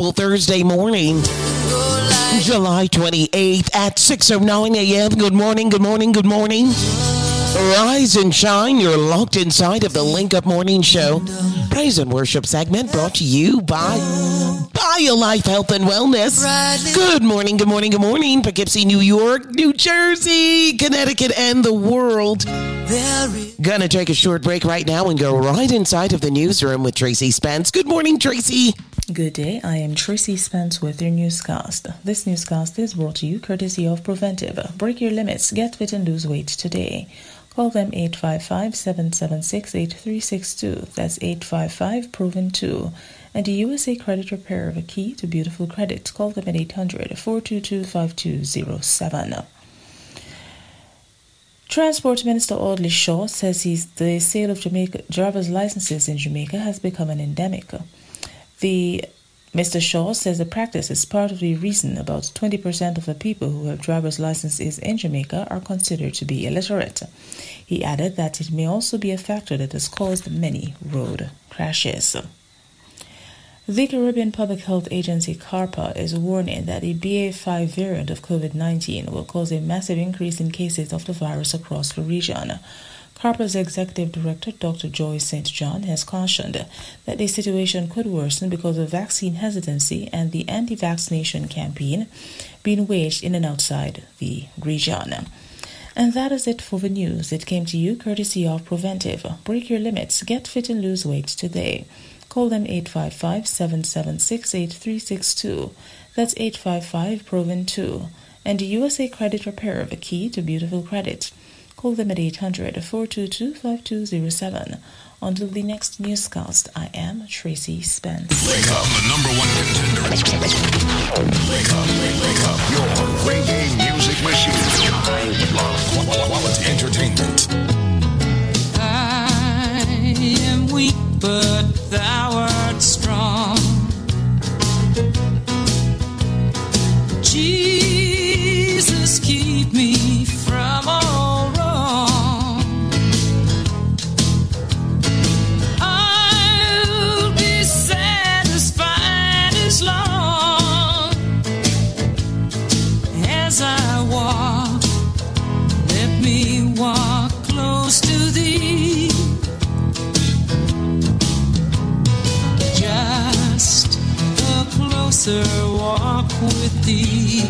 Thursday morning, July 28th at 6.09 a.m. Good morning, good morning, good morning. Rise and shine. You're locked inside of the Link Up Morning Show. Praise and worship segment brought to you by BioLife Health and Wellness. Good morning, good morning, good morning. Poughkeepsie, New York, New Jersey, Connecticut, and the world. Gonna take a short break right now and go right inside of the newsroom with Tracy Spence. Good morning, Tracy. Good day, I am Tracy Spence with your newscast. This newscast is brought to you courtesy of Preventive. Break your limits, get fit and lose weight today. Call them 855 776 8362. That's 855 Proven 2. And the USA Credit Repair of a key to beautiful credit. Call them at 800 422 5207. Transport Minister Audley Shaw says the sale of Jamaica driver's licenses in Jamaica has become an endemic. The Mr. Shaw says the practice is part of the reason about 20% of the people who have driver's licenses in Jamaica are considered to be illiterate. He added that it may also be a factor that has caused many road crashes. The Caribbean Public Health Agency CARPHA is warning that the BA5 variant of COVID 19 will cause a massive increase in cases of the virus across the region. CARPHA's executive director, Dr. Joy St. John, has cautioned that the situation could worsen because of vaccine hesitancy and the anti vaccination campaign being waged in and outside the region. And that is it for the news. It came to you courtesy of Preventive. Break your limits, get fit and lose weight today. Call them 855 776 8362. That's 855 Proven 2. And USA Credit Repair, the key to beautiful credit. Call them at 800 422 5207. Until the next newscast, I am Tracy Spence. Wake up, the number one contender. Wake up, wake up. Your reggae music machine. I love quality entertainment. I am weak, but thou art strong. Jesus, keep me from all closer walk with thee.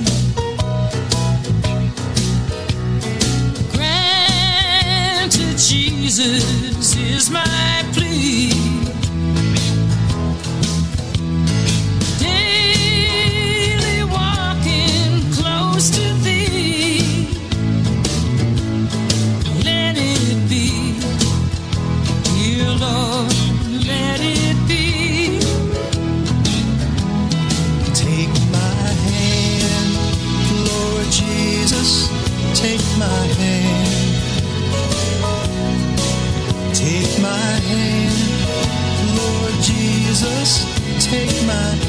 Granted, Jesus is my plea. Jesus, take my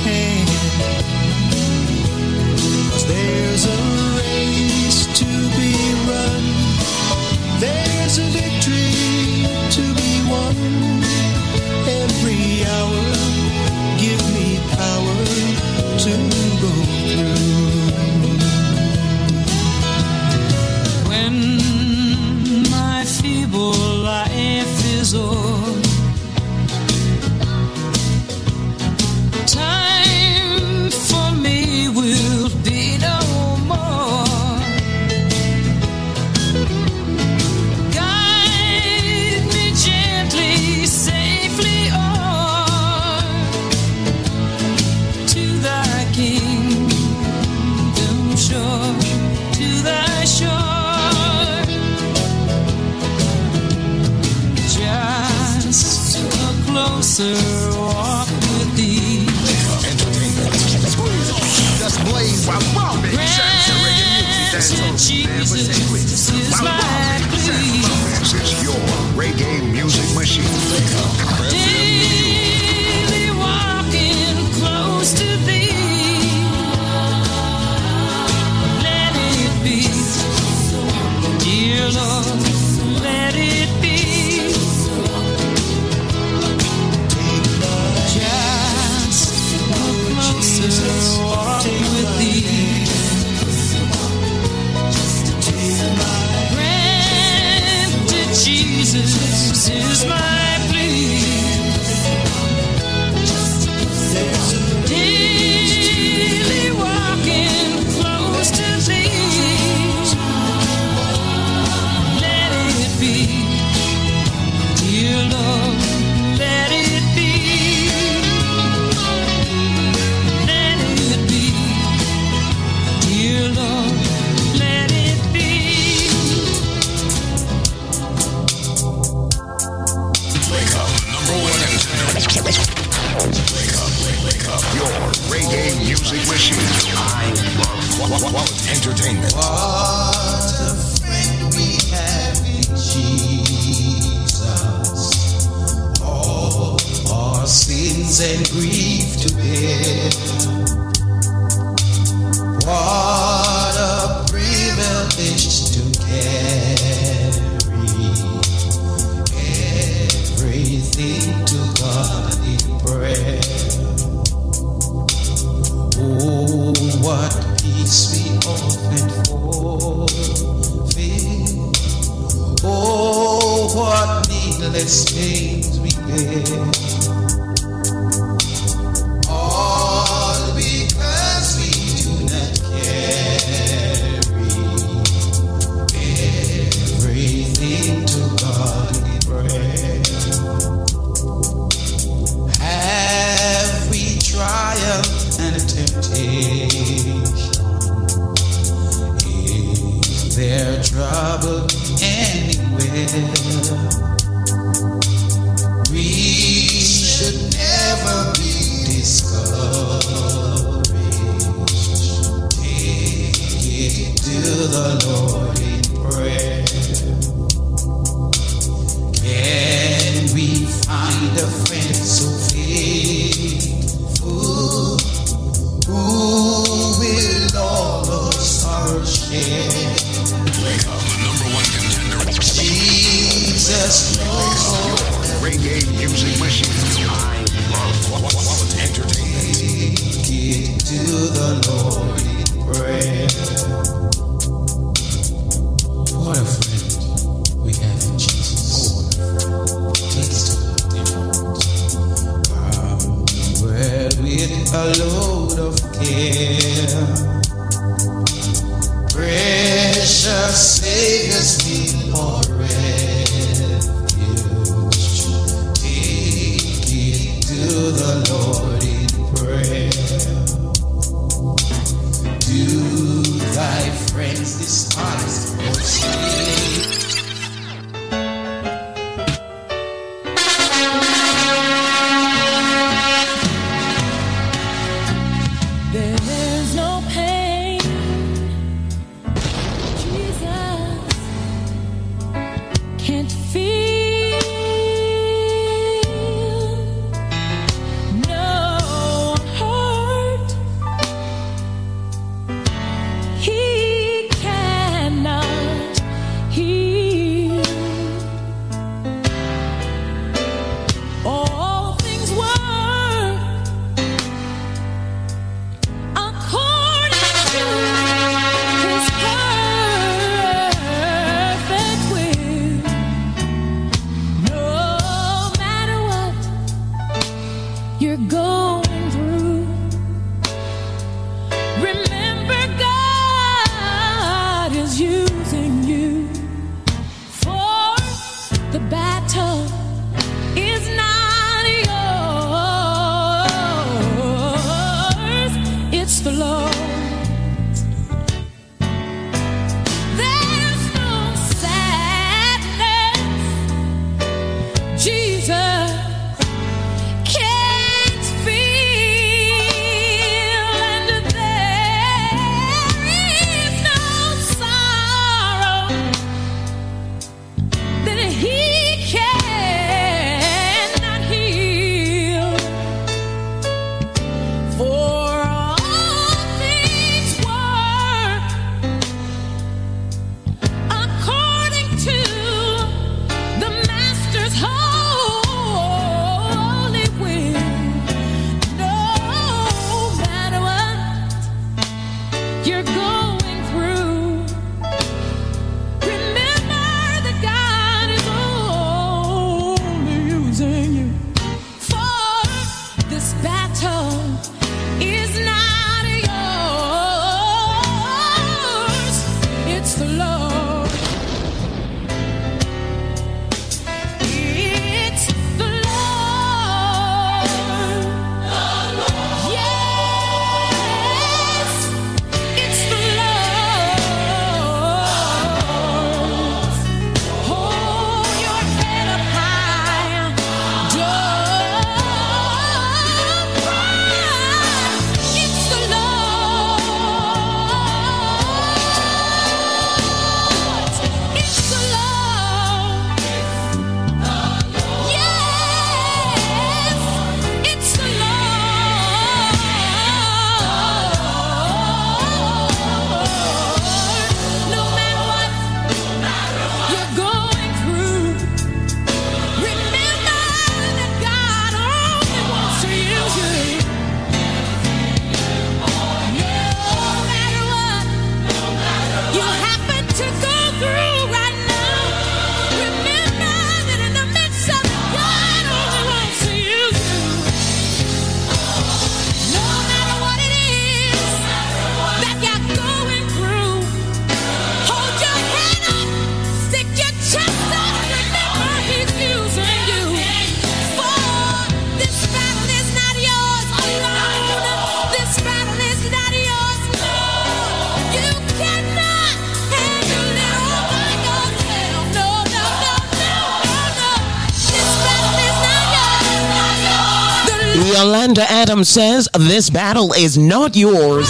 Says this battle is not yours.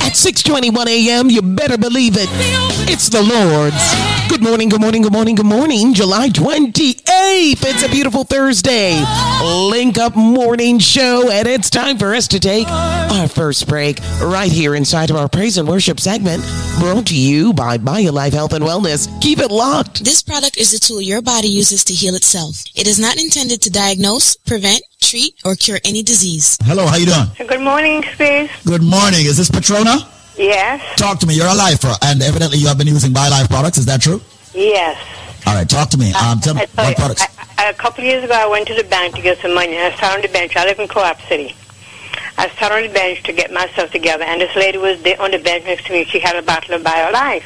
At 6:21 a.m., you better believe it. It's the Lord's. Good morning, good morning, good morning, good morning. July 28th. It's a beautiful Thursday. Link Up Morning Show, and it's time for us to take our first break right here inside of our praise and worship segment, brought to you by BioLife Health and Wellness. Keep it locked. This product is a tool your body uses to heal itself. It is not intended to diagnose, prevent, treat, or cure any disease. Hello, how you doing? Good morning, Space. Good morning. Is this Patrona? Yes, Talk to me. You're a lifer, and evidently you have been using BioLife products. Is that true? yes. All right, talk to me. Um, tell me I tell what you, products. I, I, a couple of years ago, I went to the bank to get some money, and I found on the bench. I live in Co-op City. I sat on the bench to get myself together, and this lady was there on the bench next to me. She had a bottle of BioLife.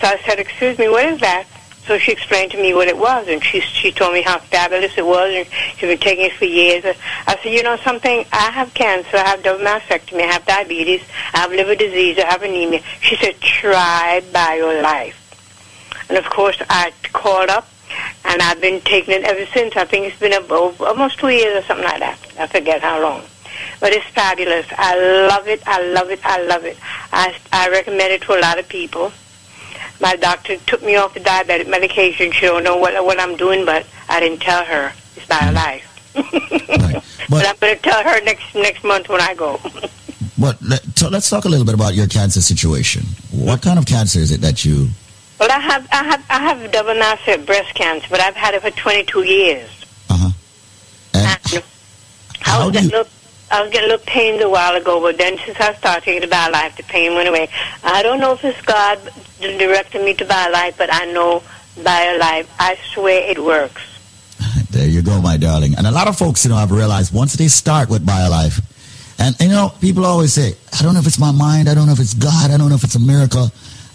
So I said, excuse me, what is that? So she explained to me what it was, and she she told me how fabulous it was, and she'd been taking it for years. I said, you know something? I have cancer, I have double mastectomy, I have diabetes, I have liver disease, I have anemia. She said, try BioLife. And of course, I called up, and I've been taking it ever since. I think it's been about almost two years or something like that. I forget how long. But it's fabulous. I love it. I love it. I love it. I, I recommend it to a lot of people. My doctor took me off the diabetic medication. She don't know what what I'm doing, but I didn't tell her. It's BioLife. but, I'm going to tell her next next month when I go. But let, so let's talk a little bit about your cancer situation. What kind of cancer is it that you? Well, I have I have I have double mass breast cancer, but I've had it for 22 years. I was getting a little, I was getting a little pains a while ago, but then since I started taking the BioLife, the pain went away. I don't know if it's God directed me to BioLife, but I know BioLife. I swear it works. There you go, my darling. And a lot of folks, you know, have realized once they start with BioLife, and you know, people always say, I don't know if it's my mind, I don't know if it's God, I don't know if it's a miracle.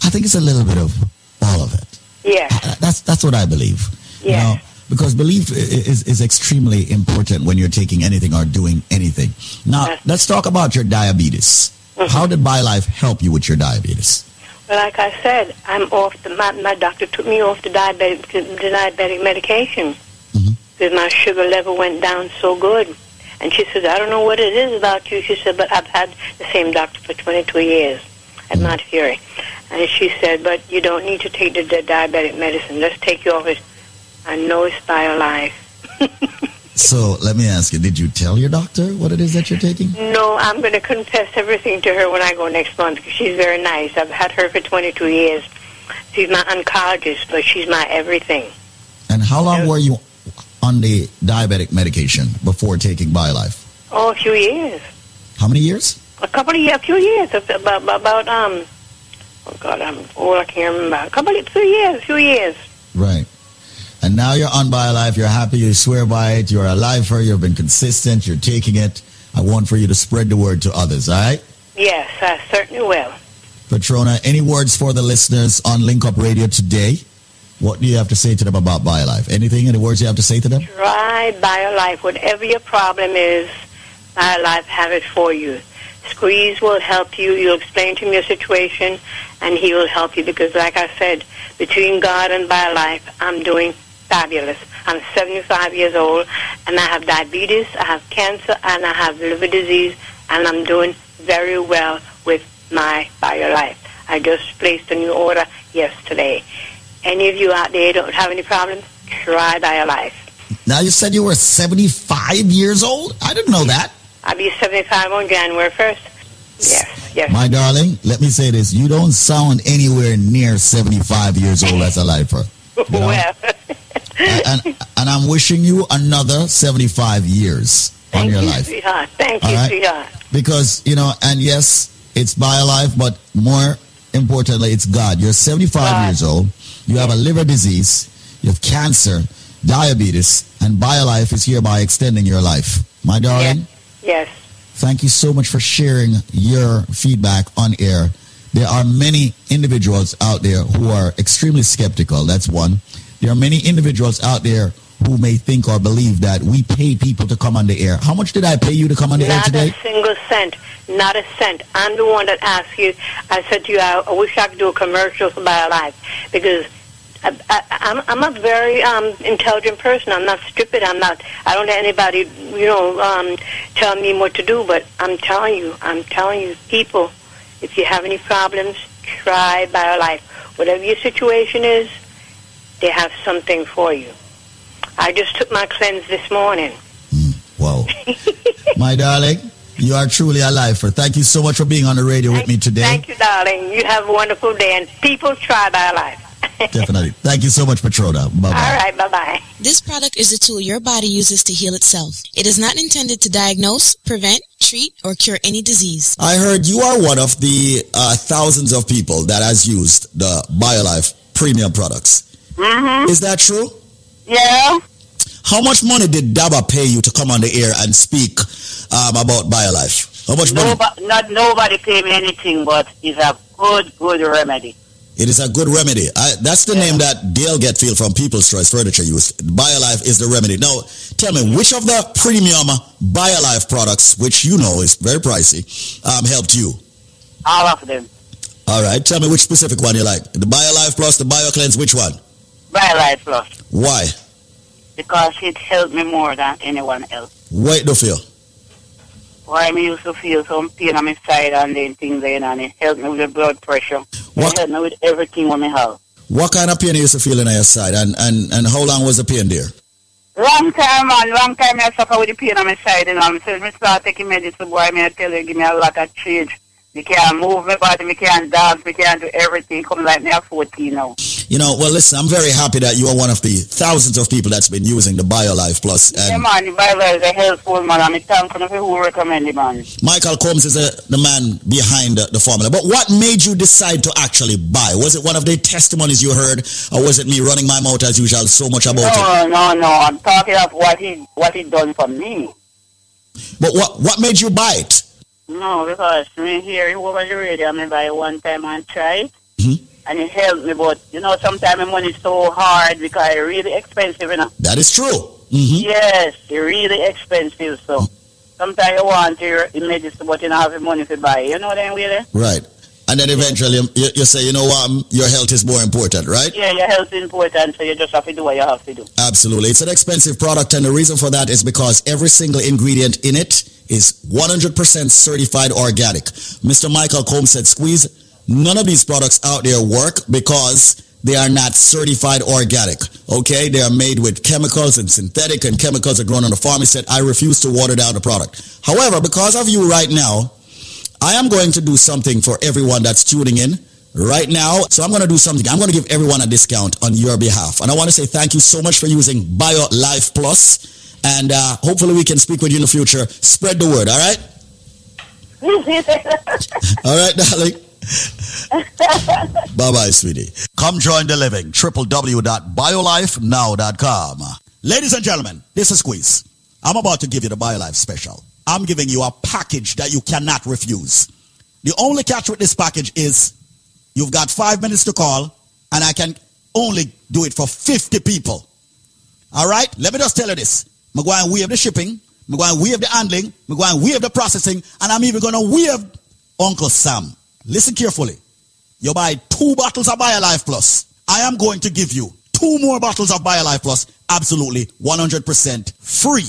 I think it's a little bit of all of it. Yeah. Uh, that's that's what I believe. You Yeah. know, because belief is, is extremely important when you're taking anything or doing anything. Now, let's talk about your diabetes. Mm-hmm. How did BioLife help you with your diabetes? Well, like I said, I'm off. The, my my doctor took me off the diabetic the diabetic medication because my sugar level went down so good. And she said, I don't know what it is about you. She said, but I've had the same doctor for 22 years at Montefiore. And she said, but you don't need to take the, the diabetic medicine. Let's take you off it. I know it's BioLife. So let me ask you, did you tell your doctor what it is that you're taking? No, I'm going to confess everything to her when I go next month because she's very nice. I've had her for 22 years. She's my oncologist, but she's my everything. And how long were you on the diabetic medication before taking BioLife? Oh, a few years. How many years? A couple of years, a few years, about, about, um, oh God, I'm old, I can't remember. A couple of, few years, a few years. Right. And now you're on BioLife. You're happy. You swear by it. You're a lifer. You've been consistent. You're taking it. I want for you to spread the word to others. All right. Yes, I certainly will. Patrona, any words for the listeners on Link Up Radio today? What do you have to say to them about BioLife? Anything? Any words you have to say to them? Try BioLife. Whatever your problem is, BioLife have it for you. Squeeze will help you. You'll explain to him your situation, and he will help you because, like I said, between God and BioLife, I'm doing fabulous. I'm 75 years old, and I have diabetes, I have cancer, and I have liver disease, and I'm doing very well with my BioLife. I just placed a new order yesterday. Any of you out there don't have any problems, try BioLife. Now you said you were 75 years old. I didn't know that. I'll be 75 on January 1st. Yes, yes. My darling, let me say this. You don't sound anywhere near 75 years old as a lifer. You know? well, and, and I'm wishing you another 75 years on thank your you, life. sweetheart. Thank All you, right. sweetheart. Because, you know, and yes, it's BioLife, but more importantly, it's God. You're 75 years old. You have a liver disease. You have cancer, diabetes, and BioLife is hereby extending your life. My darling, Yes. thank you so much for sharing your feedback on air. There are many individuals out there who are extremely skeptical. That's one. There are many individuals out there who may think or believe that we pay people to come on the air. How much did I pay you to come on the air today? Not a single cent. Not a cent. I'm the one that asked you. I said to you, I, wish I could do a commercial for BioLife because I, I, I'm, I'm a very um, intelligent person. I'm not stupid. I'm not. I don't let anybody, you know, um, tell me what to do. But I'm telling you, I'm telling you, people, if you have any problems, try BioLife. Whatever your situation is, they have something for you. I just took my cleanse this morning. Wow. My darling, you are truly a lifer. Thank you so much for being on the radio with me today. Thank you, darling. You have a wonderful day, and people try by BioLife. Definitely. Thank you so much, Patrona. Bye bye. All right, bye bye. This product is a tool your body uses to heal itself. It is not intended to diagnose, prevent, treat, or cure any disease. I heard you are one of the uh, thousands of people that has used the BioLife premium products. Mm-hmm. Is that true? Yeah. How much money did Daba pay you to come on the air and speak um, about BioLife? How much money? Nobody, not nobody pay me anything, but it's a good, good remedy. It is a good remedy. I, that's the name that Dale Getfield from People's Choice Furniture used. BioLife is the remedy. Now, tell me, which of the premium BioLife products, which you know is very pricey, um, helped you? All of them. All right. Tell me which specific one you like. The BioLife Plus, the BioCleanse, which one? BioLife Plus. Why? Because it helped me more than anyone else. Why do you feel. Why I used to feel some pain on my side and then things then and it helped me with the blood pressure. It helped me with everything on my health. What kind of pain you used to feel in your side? And, and, and how long was the pain there? Long time, man. Long time I suffer with the pain on my side, you know. Since I start taking medicine, boy, me I tell you, give me a lot of change. Me can't move my body, me can't dance, me can't do everything. Come like me at 14 now. You know, well, listen, I'm very happy that you are one of the thousands of people that's been using the BioLife Plus. yeah, man, the Bible is a helpful, man. I'm thankful for who recommend it, man. Michael Combs is the the man behind the, the formula. But what made you decide to actually buy? Was it one of the testimonies you heard, or was it me running my mouth as usual so much about it? No, no, no. I'm talking of what he what he done for me. But what what made you buy it? No, because me hear it over the radio, me buy it one time and try it. Mm-hmm. And it helped me, but you know, sometimes my money is so hard because it's really expensive, you know. That is true. Mm-hmm. Yes, it's really expensive, so sometimes you want your medicine, but you don't have the money to buy. You know what I mean, really? Right. And then eventually you, you say, you know what, um, your health is more important, right? Yeah, your health is important, so you just have to do what you have to do. Absolutely. It's an expensive product, and the reason for that is because every single ingredient in it is 100% certified organic. Mr. Michael Combs said, Squeeze, none of these products out there work because they are not certified organic. Okay? They are made with chemicals and synthetic, and chemicals are grown on the farm. He said, I refuse to water down the product. However, because of you right now, I am going to do something for everyone that's tuning in right now. So I'm going to do something. I'm going to give everyone a discount on your behalf. And I want to say thank you so much for using BioLife Plus. And uh, hopefully we can speak with you in the future. Spread the word, all right? All right, darling. Bye-bye, sweetie. Come join the living. www.biolifenow.com. Ladies and gentlemen, this is Squeeze. I'm about to give you the BioLife special. I'm giving you a package that you cannot refuse. The only catch with this package is you've got five minutes to call, and I can only do it for 50 people. All right? Let me just tell you this. I'm going to the shipping. I'm going to the handling. I'm going to the processing. And I'm even going to waive Uncle Sam. Listen carefully. You buy two bottles of BioLife Plus. I am going to give you two more bottles of BioLife Plus absolutely 100% free.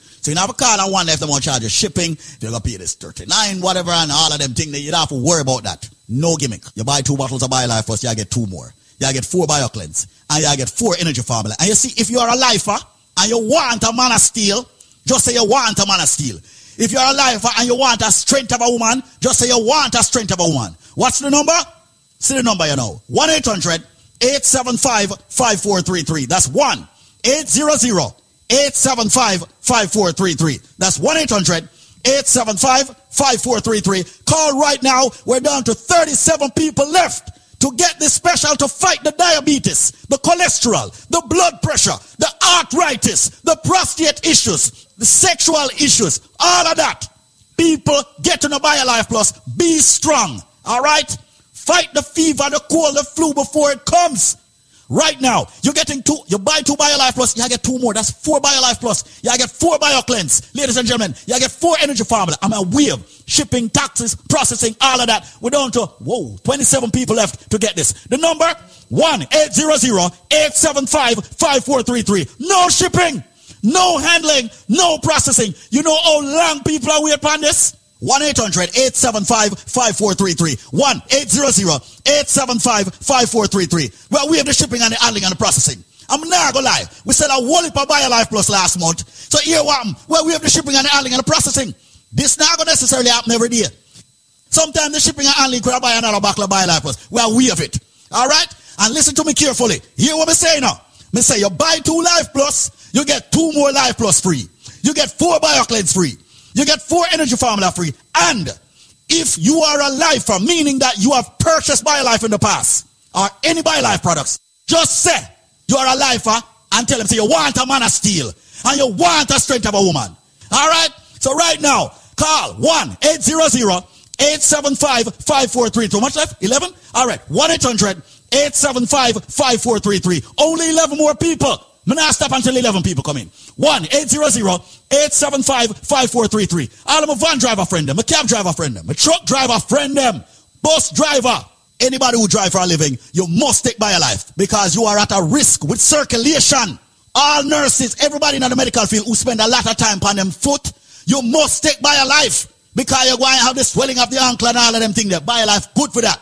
So you a call and they want to charge you shipping, they're gonna pay this 39, whatever, and all of them things. That you don't have to worry about that. No gimmick. You buy two bottles of BioLife first, you get two more. You get four BioCleanse, and you get four Energy Formula. And you see, if you're a lifer and you want a man of steel, just say you want a man of steel. If you're a lifer and you want a strength of a woman, just say you want a strength of a woman. What's the number? See the number you know. 1-800-875-5433. That's 1-800-875-5433. That's 1-800-875-5433. Call right now. We're down to 37 people left to get this special to fight the diabetes, the cholesterol, the blood pressure, the arthritis, the prostate issues, the sexual issues, all of that. People get to the BioLife Plus. Be strong. All right? Fight the fever, the cold, the flu before it comes. Right now, you're getting two, you buy two BioLife Plus, you get two more. That's four BioLife Plus. You get four BioCleanse. Ladies and gentlemen, you get four Energy Formula. I'm a wave, shipping, taxes, processing, all of that. We're down to, uh, whoa, 27 people left to get this. The number, 1-800-875-5433. No shipping, no handling, no processing. You know how long people are waiting on this? 1-800-875-5433. 1-800-875-5433. Well, we have the shipping and the handling and the processing. I'm not gonna lie. We said a whole heap of BioLife Plus last month. So here what happened? Well, we have the shipping and the handling and the processing. This not gonna necessarily happen every day. Sometimes the shipping and handling could buy another bottle of BioLife Plus. Well, we have it. All right? And listen to me carefully. Hear what me say now. Me say you buy two Life Plus, you get two more Life Plus free. You get four BioCleanse free. You get four Energy Formula free. And if you are a lifer, meaning that you have purchased BioLife in the past, or any BioLife products, just say you are a lifer and tell them, say you want a man of steel and you want a strength of a woman. All right? So right now, call 1-800-875-5432. How much left? 11? All right. 1-800-875-5433. Only 11 more people. Me not stop until 11 people come in. 1-800-875-5433. All of my van driver friend them, a cab driver friend them, a truck driver friend them, bus driver. Anybody who drive for a living, you must take BioLife because you are at a risk with circulation. All nurses, everybody in the medical field who spend a lot of time on them foot, you must take BioLife because you're going to have the swelling of the ankle and all of them things there. BioLife, good for that.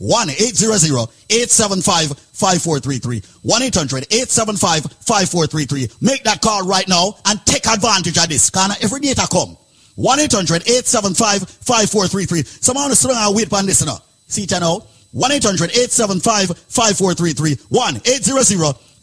1-800-875-5433. 1-800-875-5433. Make that call right now and take advantage of this. Can every data come. 1-800-875-5433. Someone on the strong and wait on this now. See it now.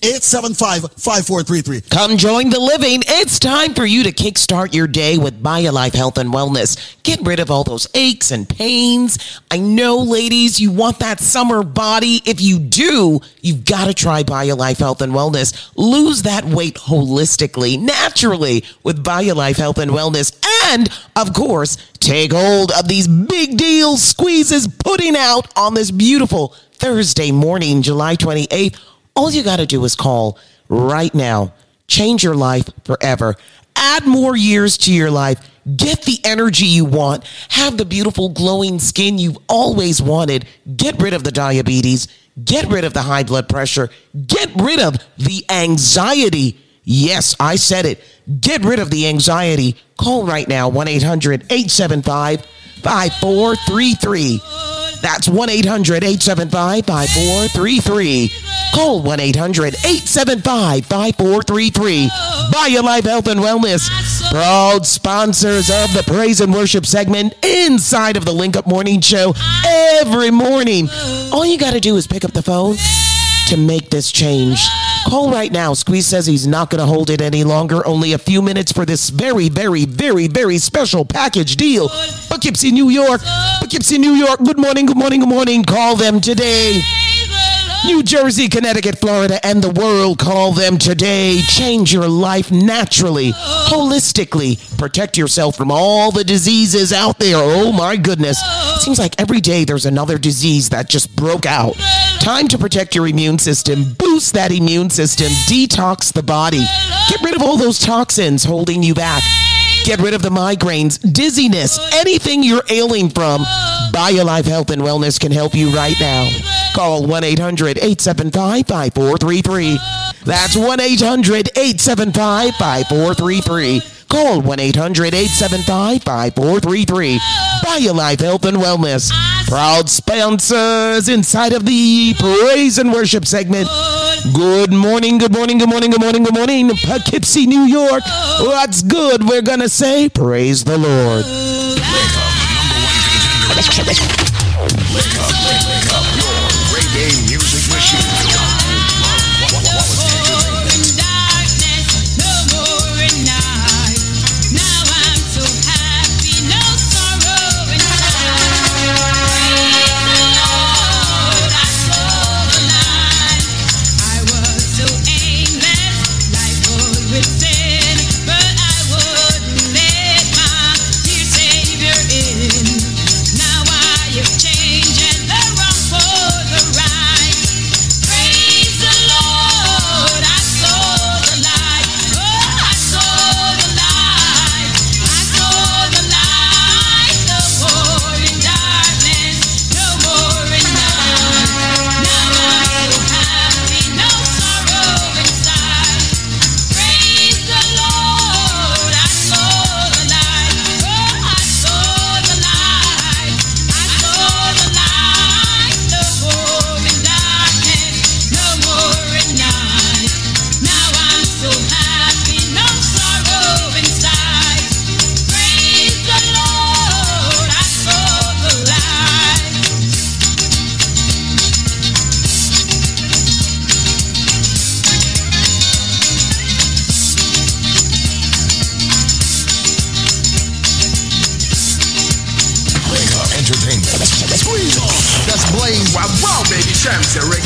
1-800-875-5433. 1-800-875-5433. Come join the living. It's time for you to kickstart your day with BioLife Health and Wellness. Get rid of all those aches and pains. I know, ladies, you want that summer body. If you do, you've got to try BioLife Health and Wellness. Lose that weight holistically, naturally with BioLife Health and Wellness. And, of course, take hold of these big deal squeezes putting out on this beautiful Thursday morning, July 28th. All you got to do is call right now. Change your life forever. Add more years to your life. Get the energy you want. Have the beautiful glowing skin you've always wanted. Get rid of the diabetes. Get rid of the high blood pressure. Get rid of the anxiety. Yes, I said it. Get rid of the anxiety. Call right now 1 800 875 5433. That's 1 800 875 5433. Call 1 800 875 5433. BioLife Health and Wellness, proud sponsors of the praise and worship segment inside of the Link Up Morning Show every morning. All you got to do is pick up the phone to make this change. Call right now. Squeeze says he's not going to hold it any longer. Only a few minutes for this very, very, very, very special package deal. Poughkeepsie, New York. Poughkeepsie, New York. Good morning, good morning, good morning. Call them today. New Jersey, Connecticut, Florida, and the world call them today. Change your life naturally, holistically. Protect yourself from all the diseases out there. Oh my goodness. It seems like every day there's another disease that just broke out. Time to protect your immune system, boost that immune system, detox the body. Get rid of all those toxins holding you back. Get rid of the migraines, dizziness, anything you're ailing from. BioLife Health and Wellness can help you right now. Call 1 800 875 5433. That's 1 800 875 5433. Call 1 800 875 5433. BioLife Health and Wellness. Proud sponsors inside of the Praise and Worship segment. Good morning, good morning, good morning, good morning, good morning. Poughkeepsie, New York. What's good? We're going to say, Praise the Lord. Reggae wow, baby,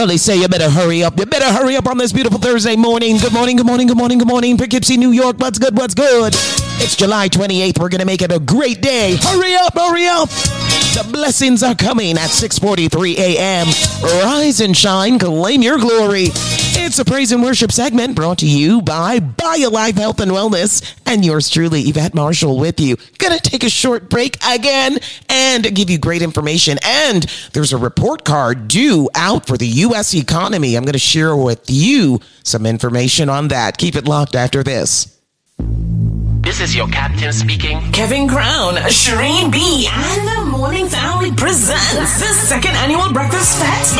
Sister say you better hurry up. You better hurry up on this beautiful Thursday morning. Good morning, good morning, good morning, good morning. Poughkeepsie, New York. What's good, what's good? It's July 28th. We're going to make it a great day. Hurry up, hurry up. The blessings are coming at 6.43 a.m. Rise and shine, claim your glory. It's a praise and worship segment brought to you by BioLife Health and Wellness and yours truly, Yvette Marshall with you. Gonna take a short break again and give you great information. And there's a report card due out for the U.S. economy. I'm gonna share with you some information on that. Keep it locked after this. This is your captain speaking. Kevin Crown, Shireen B, and the Morning Family presents the second annual Breakfast Fest.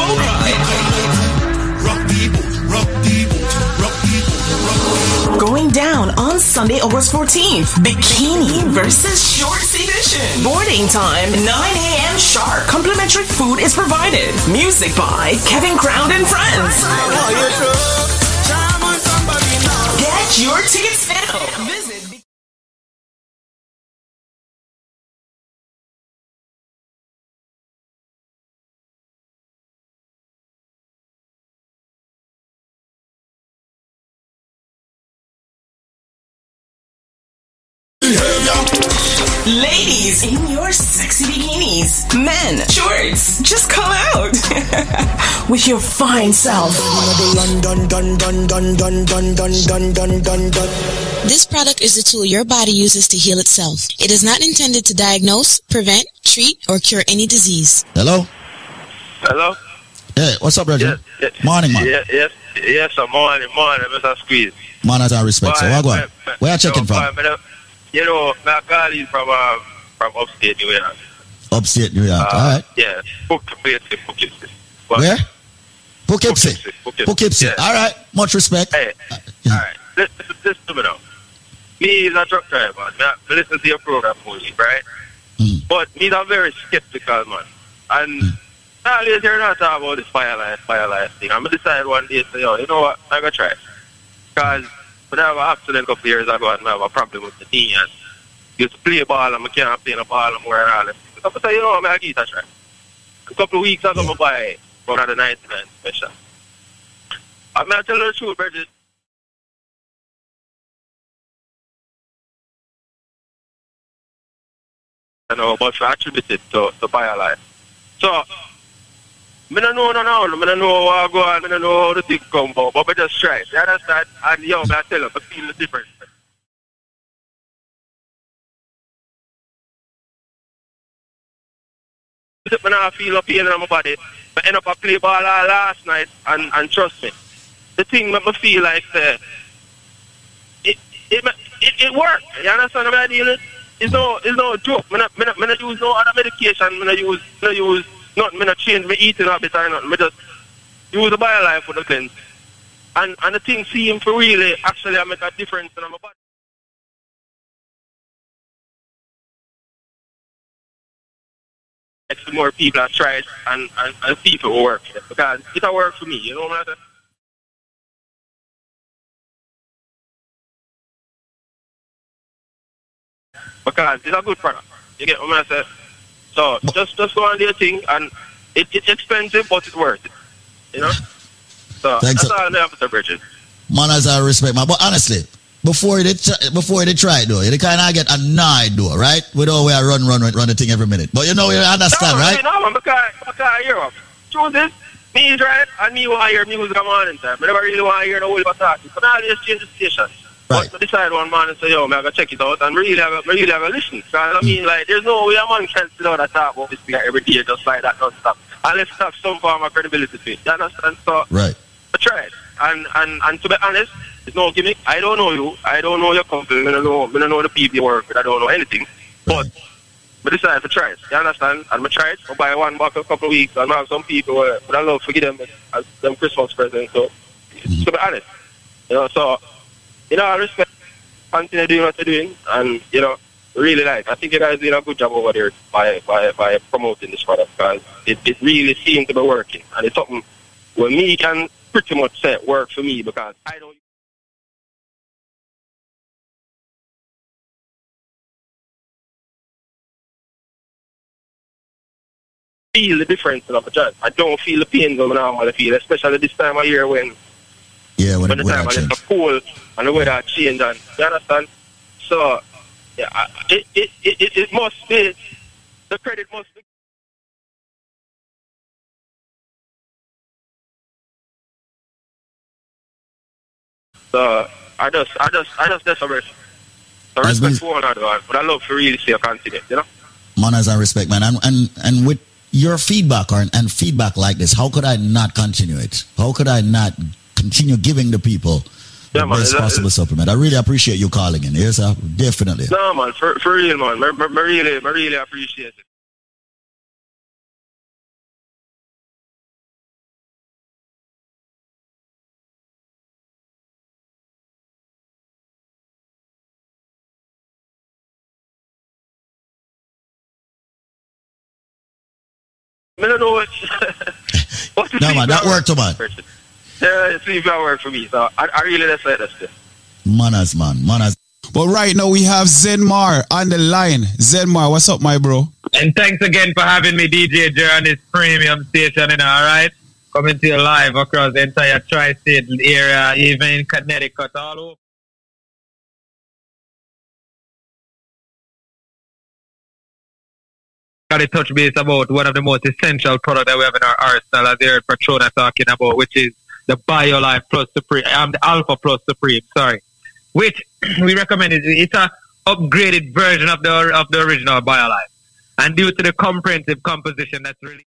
Going down on Sunday, August 14th. Bikini versus Shorts Edition. Boarding time, 9 a.m. sharp. Complimentary food is provided. Music by Kevin Crown and Friends. Get your tickets now. Ladies in your sexy bikinis. Men, shorts, just come out with your fine self. This product is the tool your body uses to heal itself. It is not intended to diagnose, prevent, treat, or cure any disease. Hello? Hello? Hey, what's up, Reggie? Morning, man. Yeah, yes, yes, sir. Morning, morning, Mr. Squeeze. Manners and respect. So, what go on? Where you checking from? Boy, me da- You know, I call you from, um, from upstate New York. Upstate New York. Uh, All right. Yeah, Poughkeepsie, Poughkeepsie. Where? Poughkeepsie. Poughkeepsie. Poughkeepsie. Yeah. All right. Much respect. Hey, all right. Listen, listen to me now. Me is a truck driver. Me, I listen to your program only, right? But me is a very skeptical, man. And always hear not talk about this fire line, fire line thing. I'm gonna decide one day, say, yo, you know what? I'm gonna try. Because when I have an accident a couple of years ago and I have a problem with the knee and used to play ball and I can't play the ball and more all. I say, you know I'm gonna give it a. A couple of weeks ago, I buy one of the 99 special. I'm gonna tell you the truth, Bridget. you know, but we attribute it to, to BioLife. So, me don't know no now, me don't know what go on, me don't know how the thing come about, but we just try. You understand? And yo, me I tell you, I feel the difference. I feel a pain in my body, I end up a play ball all last night, and, and trust me, the thing make me feel like uh, it, it, it, it worked. You understand what I mean? It's no, it's no joke. Me not, me not, me not use no other medication. Me not use, me not use nothing. Me not change my eating habits or nothing. Me just use the life for the cleanse. And and the thing seem for really actually I make a difference in my body. It's more people have tried and, and, and see if it will work. Because it will work for me, you know what I'm saying? because it's a good product. You get what I'm saying? So just just go and do your thing, and it, it's expensive, but it's worth it. You know. So Thanks, that's sir. all I have to say, Bridget. Manners and respect, man. But honestly, before they try, before they try it though, they kind of get annoyed though, right? We don't we run run run run the thing every minute. But you know, you understand, no, right? No, man, because because I of. Choose this. Me is right, and me want to hear music on in time. I never really want to hear the whole bataki. So now I just change the station. But I decide one man and say, yo, man, I gotta check it out and really have a, really have a listen. Because I mean, like, there's no way a man can sit down and talk about this thing every day just like that non-stop. Unless it have some form of credibility to it. You understand? So, Right. I tried. And, and, and to be honest, it's no gimmick. I don't know you. I don't know your company. I don't know, I don't know the people you work with. I don't know anything. But I decided to try it. You understand? And I tried. I buy one box a couple of weeks. And I have some people where but I love to give them as them Christmas presents. So, to be honest, you know, so, you know, I respect continue doing what you're doing. And, you know, really like, I think you guys doing a good job over there by, by, by promoting this product because it, it really seems to be working. And it's something where me can pretty much say work for me because I don't feel the difference in my joint. I don't feel the pain when I normally feel, especially this time of year when Yeah, when, when the time is change. cold and the weather change and you understand? So yeah, it it, it, it, it must be the credit must be So I just I just I just desperate. So As respect for one another, but I love to really see a continent, you know? Manners and respect, man. And and and with your feedback or and feedback like this, how could I not continue it? How could I not continue giving the people the man, best that- possible supplement? I really appreciate you calling in. Yes, sir. Definitely. No man, for for real man. I, really I really appreciate it. I don't know what. what No, man, that worked, man. Yeah, see if that work for me. So I, I really just like this. stuff. Manners, man. Manners. But right now we have Zenmar on the line. Zenmar, what's up, my bro? And thanks again for having me, DJ Jer, on this premium station, you know, all right? Coming to you live across the entire tri-state area, even in Connecticut, all over. Got to touch base about one of the most essential products that we have in our arsenal, as you heard Patrona talking about, which is the BioLife Plus Supreme, um, the Alpha Plus Supreme, sorry, which we recommend it. It's a upgraded version of the of the original BioLife, and due to the comprehensive composition that's really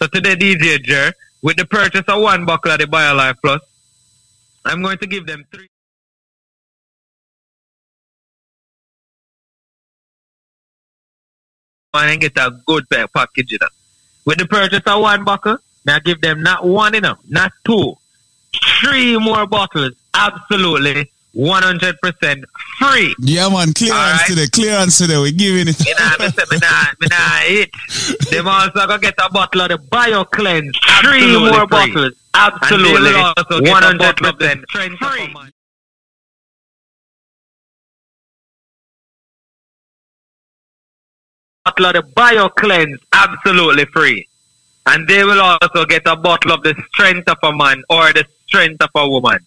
So today, DJ Jer, with the purchase of one buckle of the BioLife Plus, I'm going to give them three. And get a good package, you know. With the purchase of one buckle, now give them not one, you know, not two, three more bottles, absolutely 100% free. Yeah, man. Clearance today. Clearance today. We're giving it. You know, me say, me nah, me nah hit. Them also go get a bottle of the Bio Cleanse, Three Absolutely more free. bottles. Absolutely. And they will also get a 100% bottle of the free. Bottle of the BioCleanse. Absolutely free. And they will also get a bottle of the strength of a man or the strength of a woman.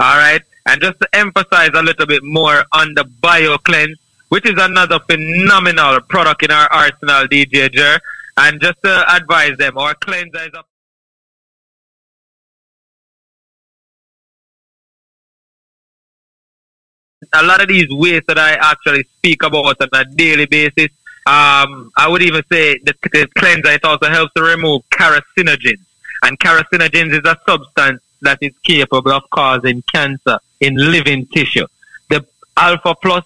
All right. And just to emphasize a little bit more on the BioCleanse, which is another phenomenal product in our arsenal, DJ Jer. And just to advise them, our cleanser is a a lot of these ways that I actually speak about on a daily basis. Um, I would even say that the cleanser it also helps to remove carcinogens, and carcinogens is a substance that is capable of causing cancer in living tissue. The Alpha Plus,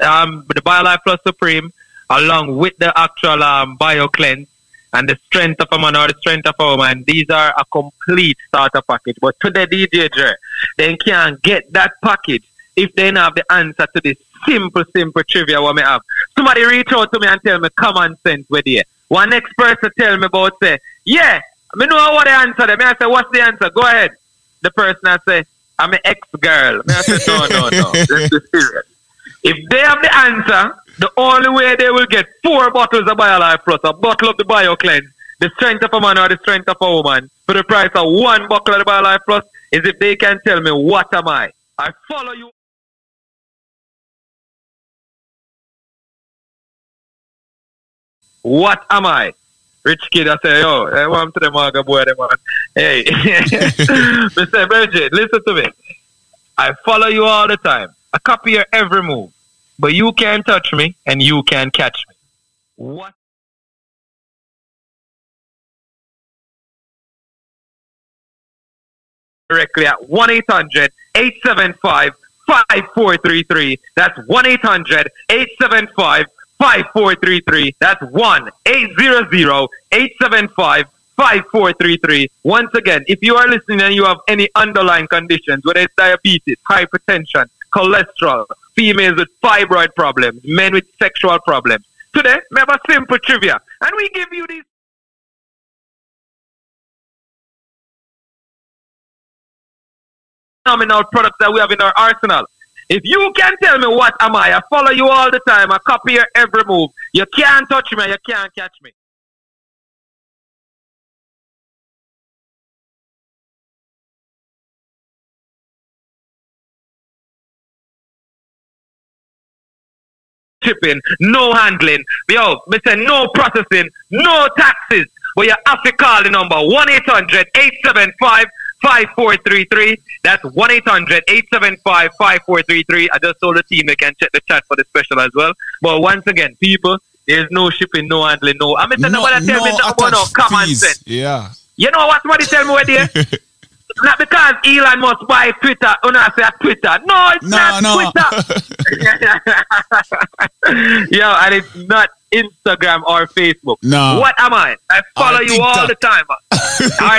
um, the BioLife Plus Supreme, along with the actual um, BioCleanse and the strength of a man or the strength of a woman, these are a complete starter package. But to the DJ, they can't get that package if they don't have the answer to this simple, simple trivia what me have. Somebody reach out to me and tell me common sense with you. One next person tell me about say, yeah, I know what the answer. Them. I say, what's the answer? Go ahead. The person I say, I'm an ex-girl. Me I say, no, no, no. Let's be serious. If they have the answer, the only way they will get four bottles of BioLife Plus, a bottle of the BioCleanse, the strength of a man or the strength of a woman, for the price of one bottle of the BioLife Plus, is if they can tell me what am I. I follow you. What am I? Rich kid, I say, yo, I want to the maga boy, them man. Hey, Mr. Bridget, listen to me. I follow you all the time. I copy your every move. But you can't touch me and you can't catch me. What? Directly at 1 800 875 5433. That's 1 800 875 5433. That's 1 800 875 5433. Once again, if you are listening and you have any underlying conditions, whether it's diabetes, hypertension, cholesterol, females with fibroid problems, men with sexual problems, today we have a simple trivia. And we give you these phenomenal products that we have in our arsenal. If you can tell me what am I, I follow you all the time. I copy your every move. You can't touch me. You can't catch me. shipping, no handling. Yo, say no processing, no taxes. But you have to call the number 1-800-875-5433. That's 1-800-875-5433. I just told the team they can check the chat for the special as well. But once again, people, there's no shipping, no handling, no. I mean, No- nobody tell me no about no attached common sense. Yeah. You know what somebody tell me where there? not because Elon Musk buy Twitter. Oh, no, I say Twitter. No, it's No, not no. Twitter. Yo, and it's not Instagram or Facebook. No. What am I? I follow you all the time. or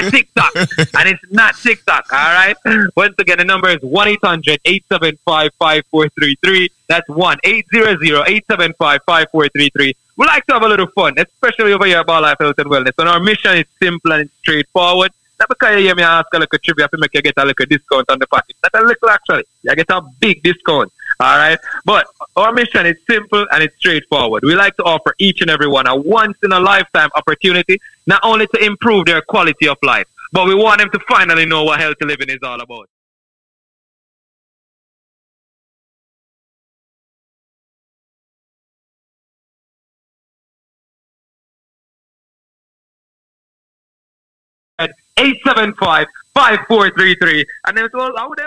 TikTok. and it's not TikTok, all right? Once again, the number is 1 800 875 5433. That's 1 800 875 5433. We like to have a little fun, especially over here about life, health, and wellness. And our mission is simple and straightforward. Not because you hear me ask a little trivia to make you get a little discount on the package. Not a little actually. You get a big discount. All right. But our mission is simple and it's straightforward. We like to offer each and every one a once in a lifetime opportunity, not only to improve their quality of life, but we want them to finally know what healthy living is all about. 875 5433. And then it's all, how would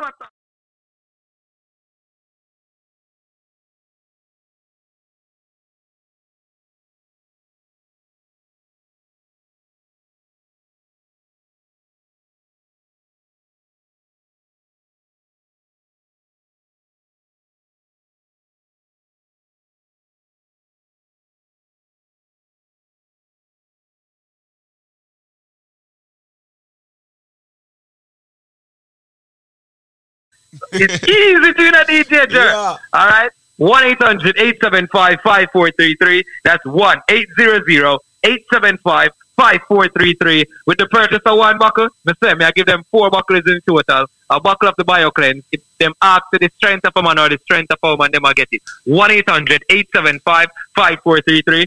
It's easy to a DJ, Jer. All right. 1 800 875 5433. That's 1 800 875 5433. With the purchase of one buckle, me say, me I give them four buckles in total. A buckle of the bio cleanse. If them ask to the strength of a man or the strength of a woman, them I get it. 1 800 875 5433.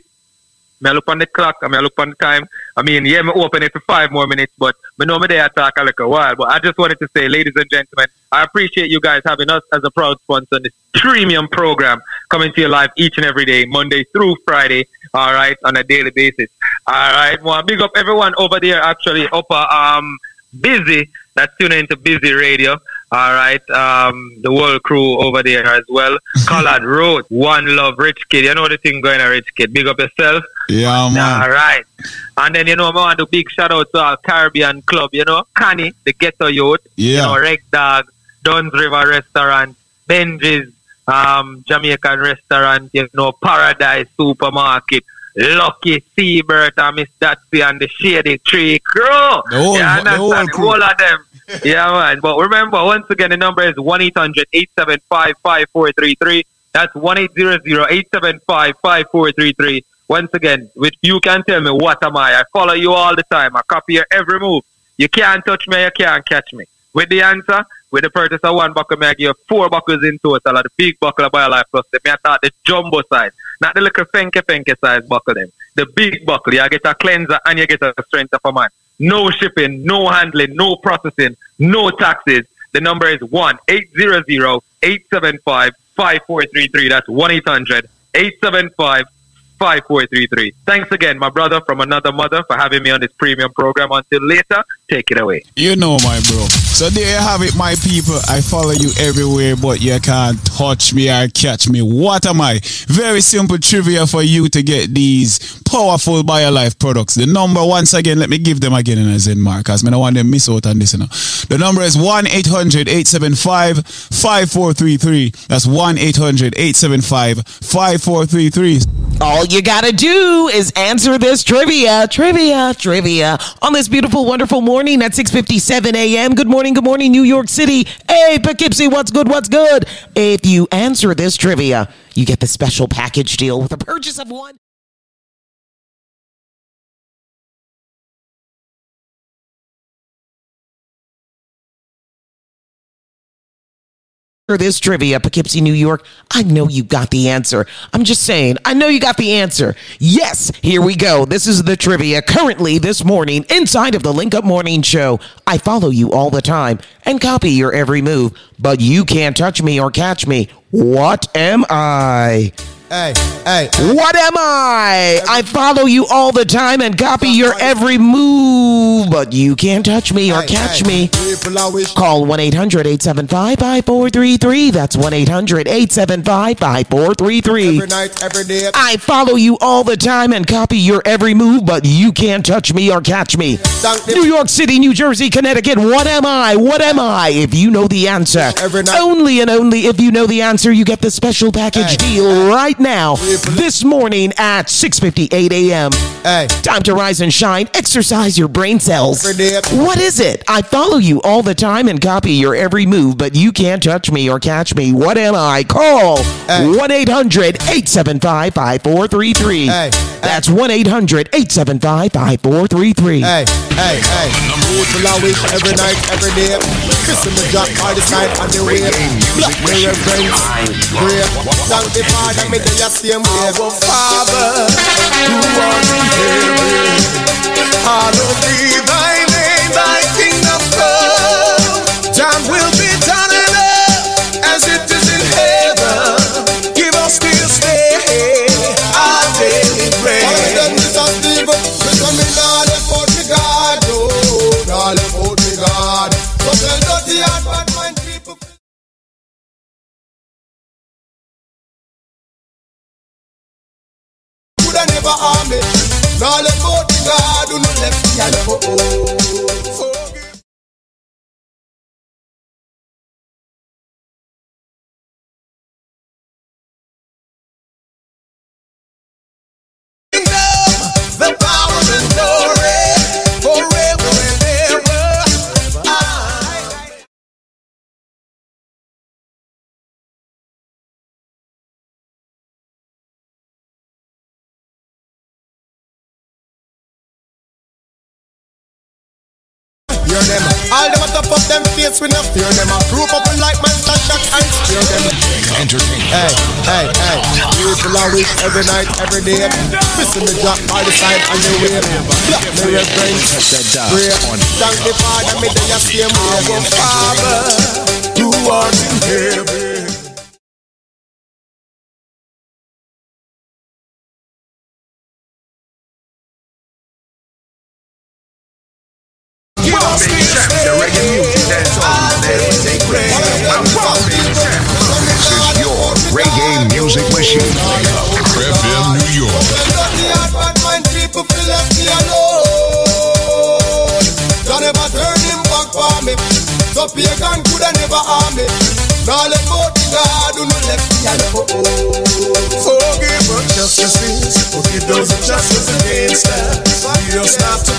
I look on the clock, I I look on the time. I mean, yeah, me open it for five more minutes, but me know me there talk a little while. But I just wanted to say, ladies and gentlemen, I appreciate you guys having us as a proud sponsor on this premium program coming to you live each and every day, Monday through Friday, all right, on a daily basis. All right, well, big up everyone over there actually up uh, um busy that's tuning into busy radio. All right, um, the whole crew over there as well. Collard Road, One Love, Rich Kid. You know the thing going on, Rich Kid. Big up yourself. Yeah, man. All right. And then, you know, I want to big shout out to our Caribbean Club, you know, Connie, the Ghetto Youth, you Yeah. know, Reg Dog, Duns River Restaurant, Benji's, um, Jamaican Restaurant, you know, Paradise Supermarket, Lucky Seabird, and Miss Datsy and the Shady Tree Crew. Whole- you the understand? whole crew. whole of them. yeah, man. But remember, once again, the number is 1 800 875 5433. That's 1 800 875 5433. Once again, with you can tell me what am I. I follow you all the time. I copy your every move. You can't touch me, you can't catch me. With the answer, with the purchase of one buckle, I give you four buckles in total. The big buckle of BioLife Plus. They may I thought the jumbo size, not the little fenke fenke size buckle them. The big buckle, you get a cleanser and you get a strength of a man. No shipping, no handling, no processing, no taxes. The number is 1 800 875 5433. That's 1 800 875 5433. Thanks again, my brother from another mother, for having me on this premium program. Until later, take it away. You know, my bro. So there you have it, my people. I follow you everywhere, but you can't touch me or catch me. What am I? Very simple trivia for you to get these powerful BioLife products. The number, once again, let me give them again in a Zen mark, because I don't want them miss out on this. You know. The number is 1 800 875 5433. That's 1 800 875 5433. All you gotta do is answer this trivia, trivia, trivia on this beautiful, wonderful morning at 6:57 a.m. Good morning, good morning, New York City. Hey, Poughkeepsie, what's good? What's good? If you answer this trivia, you get the special package deal with a purchase of one. This trivia, Poughkeepsie, New York? I know you got the answer. I'm just saying, I know you got the answer. Yes, here we go. This is the trivia currently this morning inside of the Link Up Morning Show. I follow you all the time and copy your every move, but you can't touch me or catch me. What am I? Hey, hey. What am I? I follow you all the time and copy your every move, but you can't touch me or catch me. Call 1 800 875 5433. That's 1 800 875 5433. Every night, every day. I follow you all the time and copy your every move, but you can't touch me or catch me. New York City, New Jersey, Connecticut. What am I? What am I? If you know the answer, only and only if you know the answer, you get the special package deal right now. Now, this morning at 6:58 a.m. Time to rise and shine. Exercise your brain cells. What is it? I follow you all the time and copy your every move, but you can't touch me or catch me. What am I? Call 1 800 875 5433. That's 1 800 875 5433. Hey, hey, hey. People wish every night, every day. Kissing the drop all the time on the way. Black me reverence. Pray. Thank the Father, me they are same way. Our Father, who art in heaven, hallowed be thy name, thy kingdom come. Thy will Coulda never harm me. Now let go to God who no left me alone. All them a top up them face with no fear them. A group up and like man stand that and steer them. Entertainment. Hey, hey, hey. People are weak every night, every day. Missing the drop all the time on the way. Black me reverence. Pray. Thank the Father, me they are same way. Our Father, who art in heaven. Not to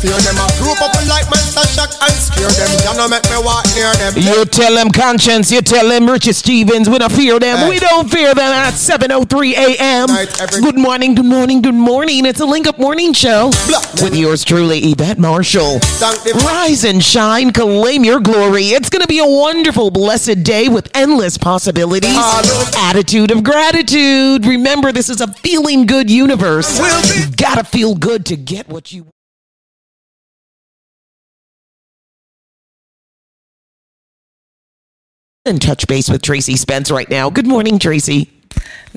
fear them. A group up like monster shock and scare them. You no make me walk near them. You tell them conscience, you tell them Richard Stevens, we don't fear them. We don't fear them at 7.03 a.m. Good morning, good morning, good morning. It's a Link Up Morning Show with yours truly, Yvette Marshall. Rise and shine, claim your glory. It's going to be a wonderful, blessed day with endless possibilities. Attitude of gratitude. Remember, this is a feeling good universe. You gotta feel good to get what you and touch base with Tracy Spence right now. Good morning, Tracy.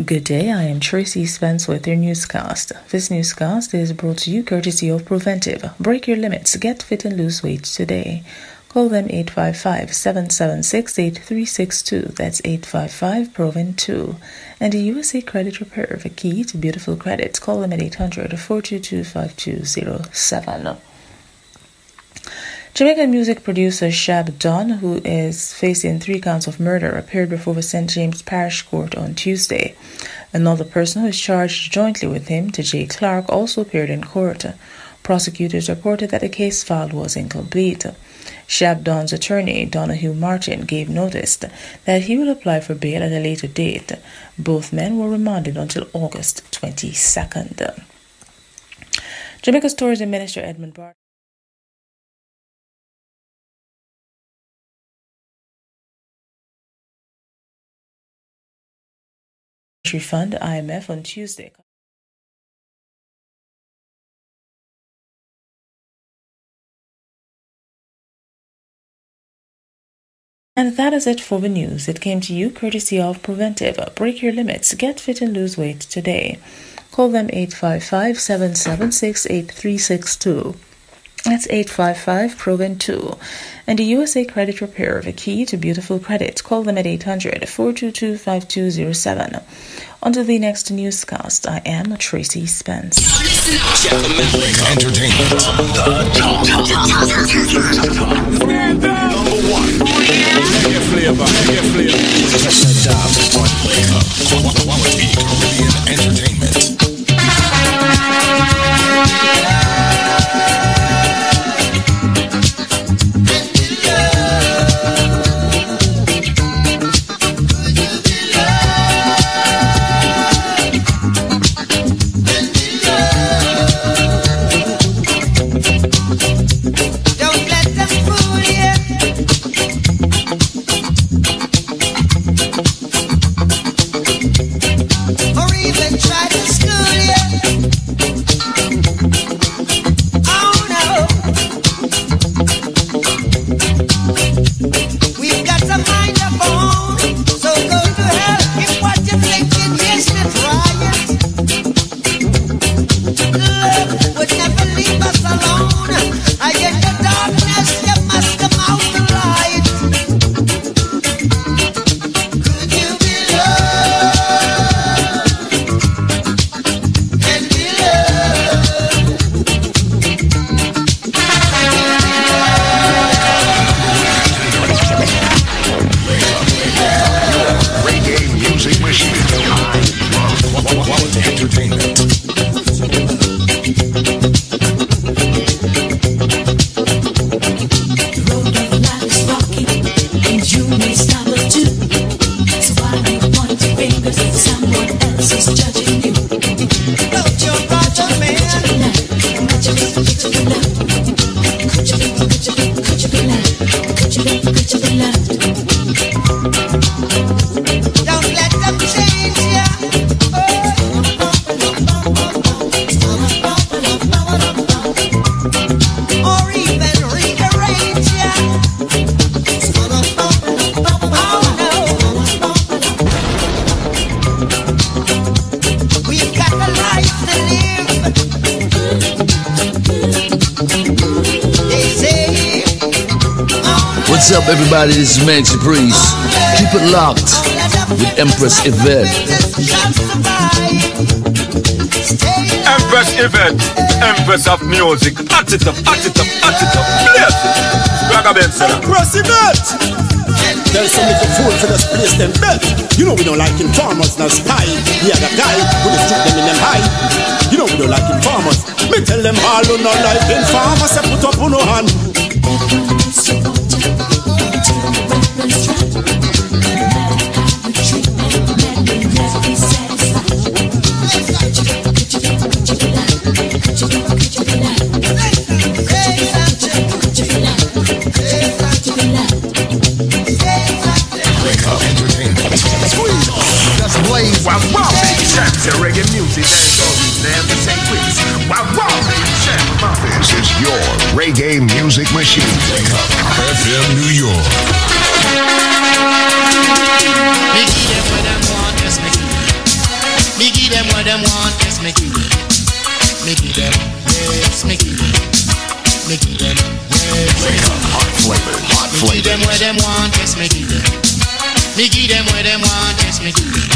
Good day, I am Tracy Spence with your newscast. This newscast is brought to you courtesy of Preventive. Break your limits, get fit and lose weight today. Call them 855 776 8362. That's 855 Proven 2. And the USA Credit Repair, the key to beautiful credit. Call them at 800 422 5207. Jamaican music producer Shab Dunn, who is facing three counts of murder, appeared before the St. James Parish Court on Tuesday. Another person who is charged jointly with him, T.J. Clark, also appeared in court. Prosecutors reported that the case filed was incomplete. Shab Dunn's attorney, Donahue Martin, gave notice that he will apply for bail at a later date. Both men were remanded until August 22nd. Jamaica's Tourism Minister Edmund Bart. Fund IMF on Tuesday. And that is it for the news. It came to you courtesy of Preventive. Break your limits. Get fit and lose weight today. Call them 855 776 8362. That's 855 Proven 2. And the USA Credit Repair, the key to beautiful credit. Call them at 800 422 5207. Until the next newscast, I am Tracy Spence. Entertainment. Yeah. What's up, everybody? This is Mancy Priest. Keep it locked with Empress Yvette. Empress Yvette, Empress of Music. Act it up, act it up, act it up. Bless it. Benson. Empress Yvette. Tell some little fool for this place them bet. You know we don't like informers, no spy. We are the guy who just shoot them in them high. You know we don't like informers. Me tell them all who not like informers, say put up on no hand. Wow, wow, baby champs and reggae music. Champs. Wow. This is your reggae music machine. Wake up FM New York. Me give them what them want, yes me give them. Me give them what them want, yes me give them. Me give them, yes me give them. Me give them, yes. Wake up hot flavors. Hot Me give them what flavors. them want, yes me give them. Me give them what them want, yes me give them.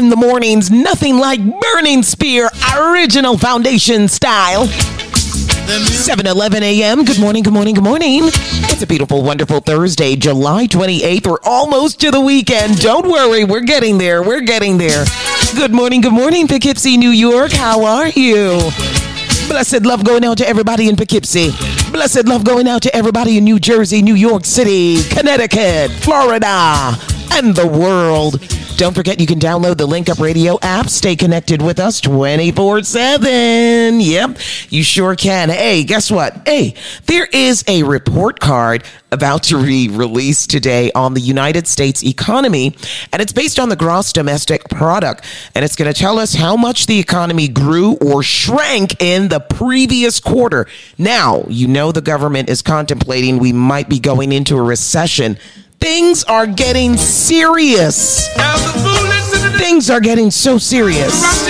In the mornings. Nothing like Burning Spear original foundation style. 7 11 a.m. Good morning, good morning, good morning. It's a beautiful, wonderful Thursday, July 28th. We're almost to the weekend. Don't worry, we're getting there. We're getting there. Good morning, good morning, Poughkeepsie, New York. How are you? Blessed love going out to everybody in Poughkeepsie. Blessed love going out to everybody in New Jersey, New York City, Connecticut, Florida, and the world. Don't forget you can download the Link Up Radio app. Stay connected with us 24 7. Yep, you sure can. Hey, guess what? Hey, there is a report card about to be released today on the United States economy, and it's based on the gross domestic product. And it's going to tell us how much the economy grew or shrank in the previous quarter. Now, you know the government is contemplating we might be going into a recession Things are getting serious. Things are getting so serious.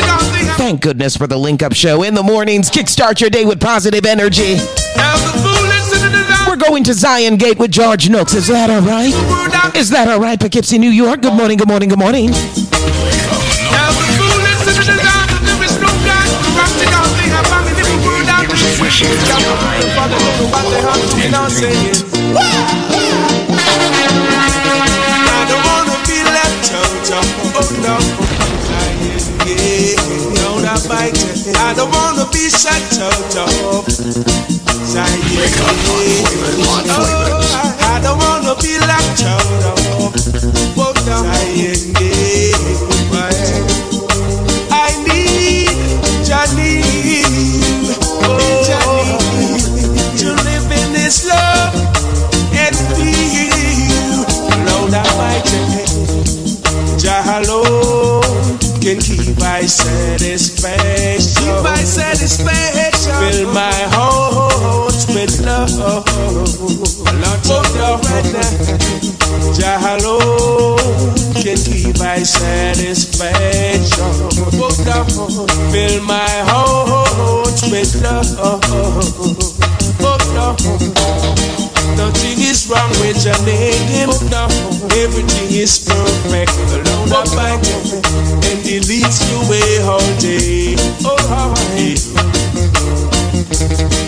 Thank goodness for the Link Up Show in the mornings. Kickstart your day with positive energy. We're going to Zion Gate with George Nooks. Is that all right? Is that all right, Poughkeepsie, New York? Good morning, good morning, good morning. I Oh. I don't wanna be. Oh, I don't wanna be. Oh no. I need. Oh. To live in this love alone can keep my satisfaction. Keep my satisfaction. Fill my heart with love. Lord, oh Lord, right now. Jah alone can keep my satisfaction. Fill my heart with love. Oh Lord. Nothing is wrong with your name. No, everything is perfect. Alone up by and it leads the way all day. Oh.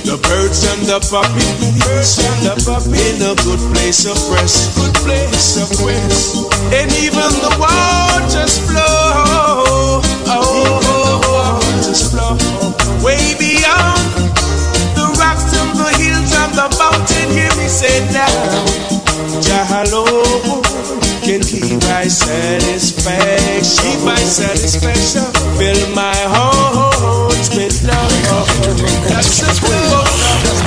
The birds and the puppy, birds and the puppy in a good place of rest, good place of rest, and even the waters flow. Oh, oh, oh waters flow way beyond the rocks and the hills and the mountain, hear say now. Jah alone can keep my satisfaction. Keep my satisfaction. Fill my heart with love. That's the flow.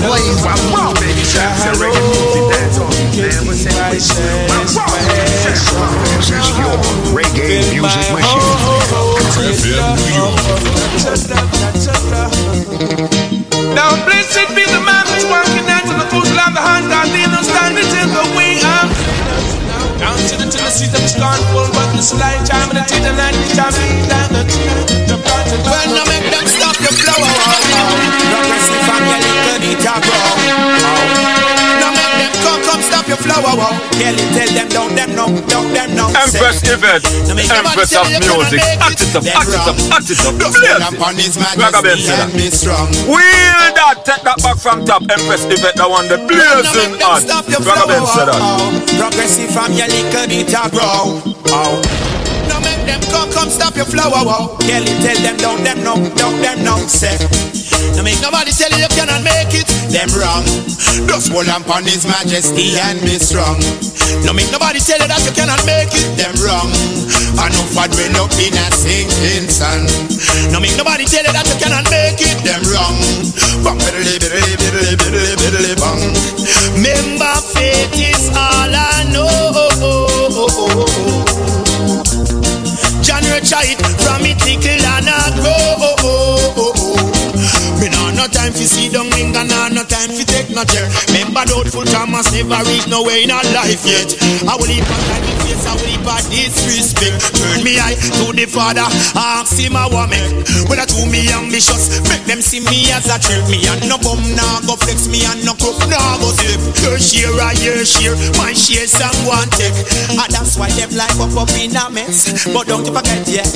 Blaze, why wrong, baby? Tracks and reggae music, dance on. Never say quit. Why wrong, baby? Tracks. This is your reggae music machine. FM New York. Now blessed be the man that's working out to the of the hand and leave no standing in the way of down to the Tennessee that was gone full but this lifetime and the teeth and the time that the the blood and Well, now make them stop the flow. Progressive family, little bit of grow. Make come, stop your flow. Kelly, tell them, don't them know, don't them know. Empress Yvette, Empress of music. Act it up, act it up, act it up. Blaze it. Say that. Wheel that, take that back from top. Empress Yvette, the one that blazing. Ragabem say that. Progressive from your little bit of grow. Oh. Make them come, come stop your flow. Kelly, tell them, don't them know, don't them know. Say. Now make nobody tell you you cannot make it. Them wrong. Just hold on upon His Majesty and be strong. Now make nobody tell you that you cannot make it. Them wrong. I know for dwell up in a sinking sun. Now make nobody tell you that you cannot make it. Them wrong. Bang, biddly, biddly, biddly, biddly, biddly, bang. Remember, faith is all I know. John Richard from it tickle and I grow. Oh, oh, oh, me nah no time for see down linger, nah no time for take no chair. Remember doubtful Thomas never reach nowhere in our life yet. I will leave a time face, I will leave a disrespect. Turn me eye to the father, ask him a woman. When I do me ambitious, make them see me as a threat. Me and no bum, nah go flex me and no crook, nah go slip. Your share, I your share, my share, some one take. And that's why them life up up in a mess. But don't you forget, yeah.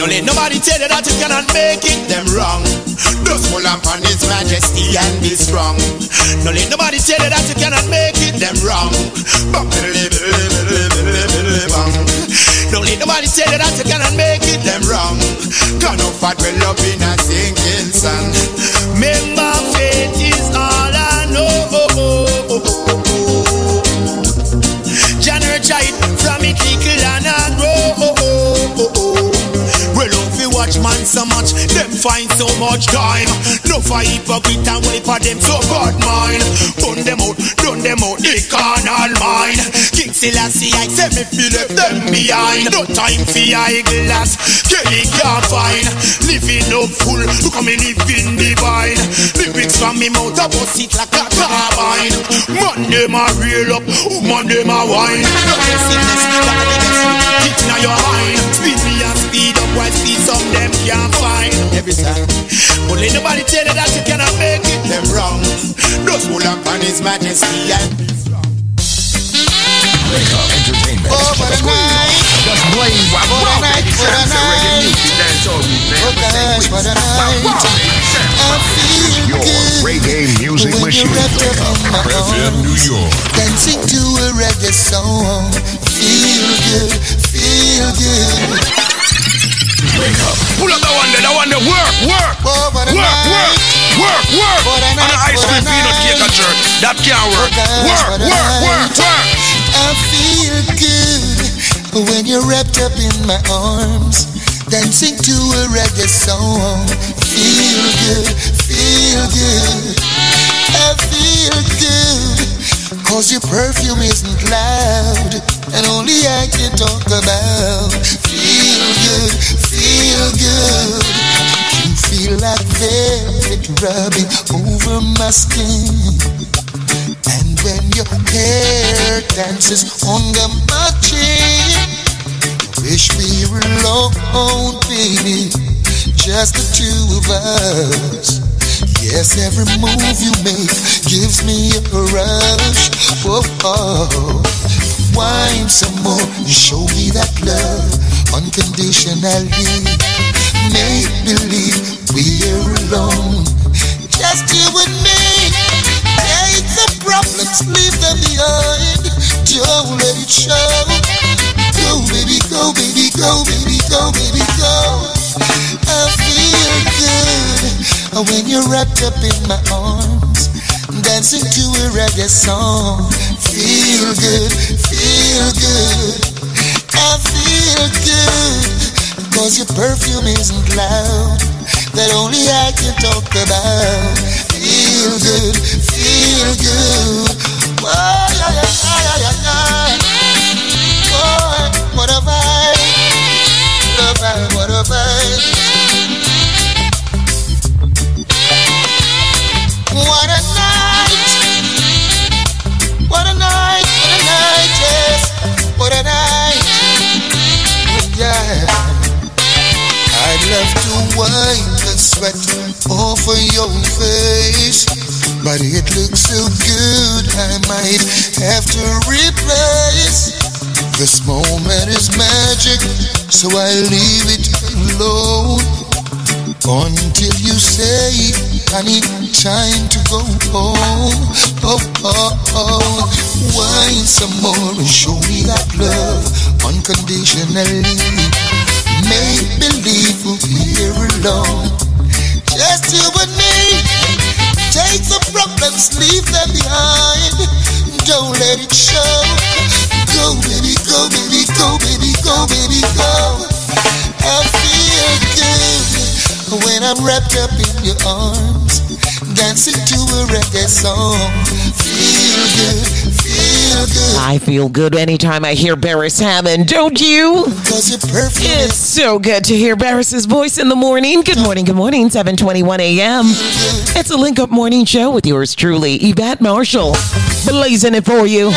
Don't let nobody tell you that you cannot make it. Them wrong. Just hold on upon His Majesty and be strong. Don't let nobody tell you that you cannot make it. Them wrong. Don't let nobody tell you that you cannot make it. Them wrong. Gone off at well up in a sinking sun. Man so much, them find so much time. No fight for hypocrite and wait for them so bad mind. Burn them out, done them out, they can't all mine. King Selassie, I say me feel left them behind. No time for eyeglass, Kelly can't find. Living up full, look how me living divine. Lyrics from me mouth, I bust it like a carbine. Man, them a real up, woman, them a wine. No messiness, that a the It in your mind. Speed me and speed up while speed some them can't find. Every time. But let nobody tell you that you cannot make it. Them wrong. Those pull up on his majesty and entertainment. Oh, Over the night. Just blaze. Wow, wow, baby, Sam, say reggae music, dance all week, man. Wow, wow, baby, Sam. Your reggae music machine. Wake up FM New York. Dancing to a reggae song. Feel good, feel good. Work, work. On an ice cream peanut cake at church. That can't work. Work, work, work, work. I feel good when you're wrapped up in my arms, dancing to a reggae song. Feel good, feel good. I feel good, cause your perfume isn't loud, and only I can talk about. Feel good, feel good. You feel like velvet rubbing over my skin. And when your hair dances under my chin, wish we were alone, baby, just the two of us. Yes, every move you make gives me a rush. Whoa, oh. wine some more, show me that love unconditionally. Make believe we're alone, just you and me. Take the problems, leave them behind. Don't let it show. Go, baby, go, baby, go, baby, go, baby, go. I feel good when you're wrapped up in my arms, dancing to a reggae song. Feel good, feel good. I feel good, cause your perfume isn't loud, that only I can talk about. Feel good, feel good. Oh, yeah, yeah, yeah, yeah, yeah. Boy, what a vibe, what a vibe, what a vibe. A night, yeah. I'd love to wipe the sweat off of your face, but it looks so good I might have to replace. This moment is magic, so I leave it alone until you say, I need time to go home. Oh, oh, oh. Wine some more and show me that love unconditionally. Make believe we'll be here alone. Just you and me. Take the problems, leave them behind. Don't let it show. Go, baby, go, baby, go, baby, go, baby, go. I feel good when I'm wrapped up in your arms, dancing to a reggae song. Feel good, feel good. I feel good anytime I hear Beres Hammond, don't you? Cause you're perfect. It's so good to hear Beres's voice in the morning. Good morning, good morning, 721 a.m. It's a Link Up Morning Show with yours truly, Yvette Marshall, blazing it for you.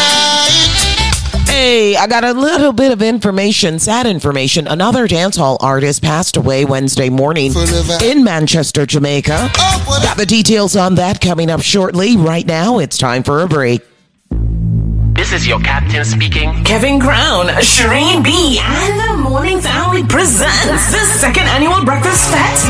Hey, I got a little bit of information, sad information. Another dancehall artist passed away Wednesday morning in Manchester, Jamaica. Got the details on that coming up shortly. Right now, it's time for a break. This is your captain speaking. Kevin Crown, Shireen B, and the Morning Family presents the second annual Breakfast Fest.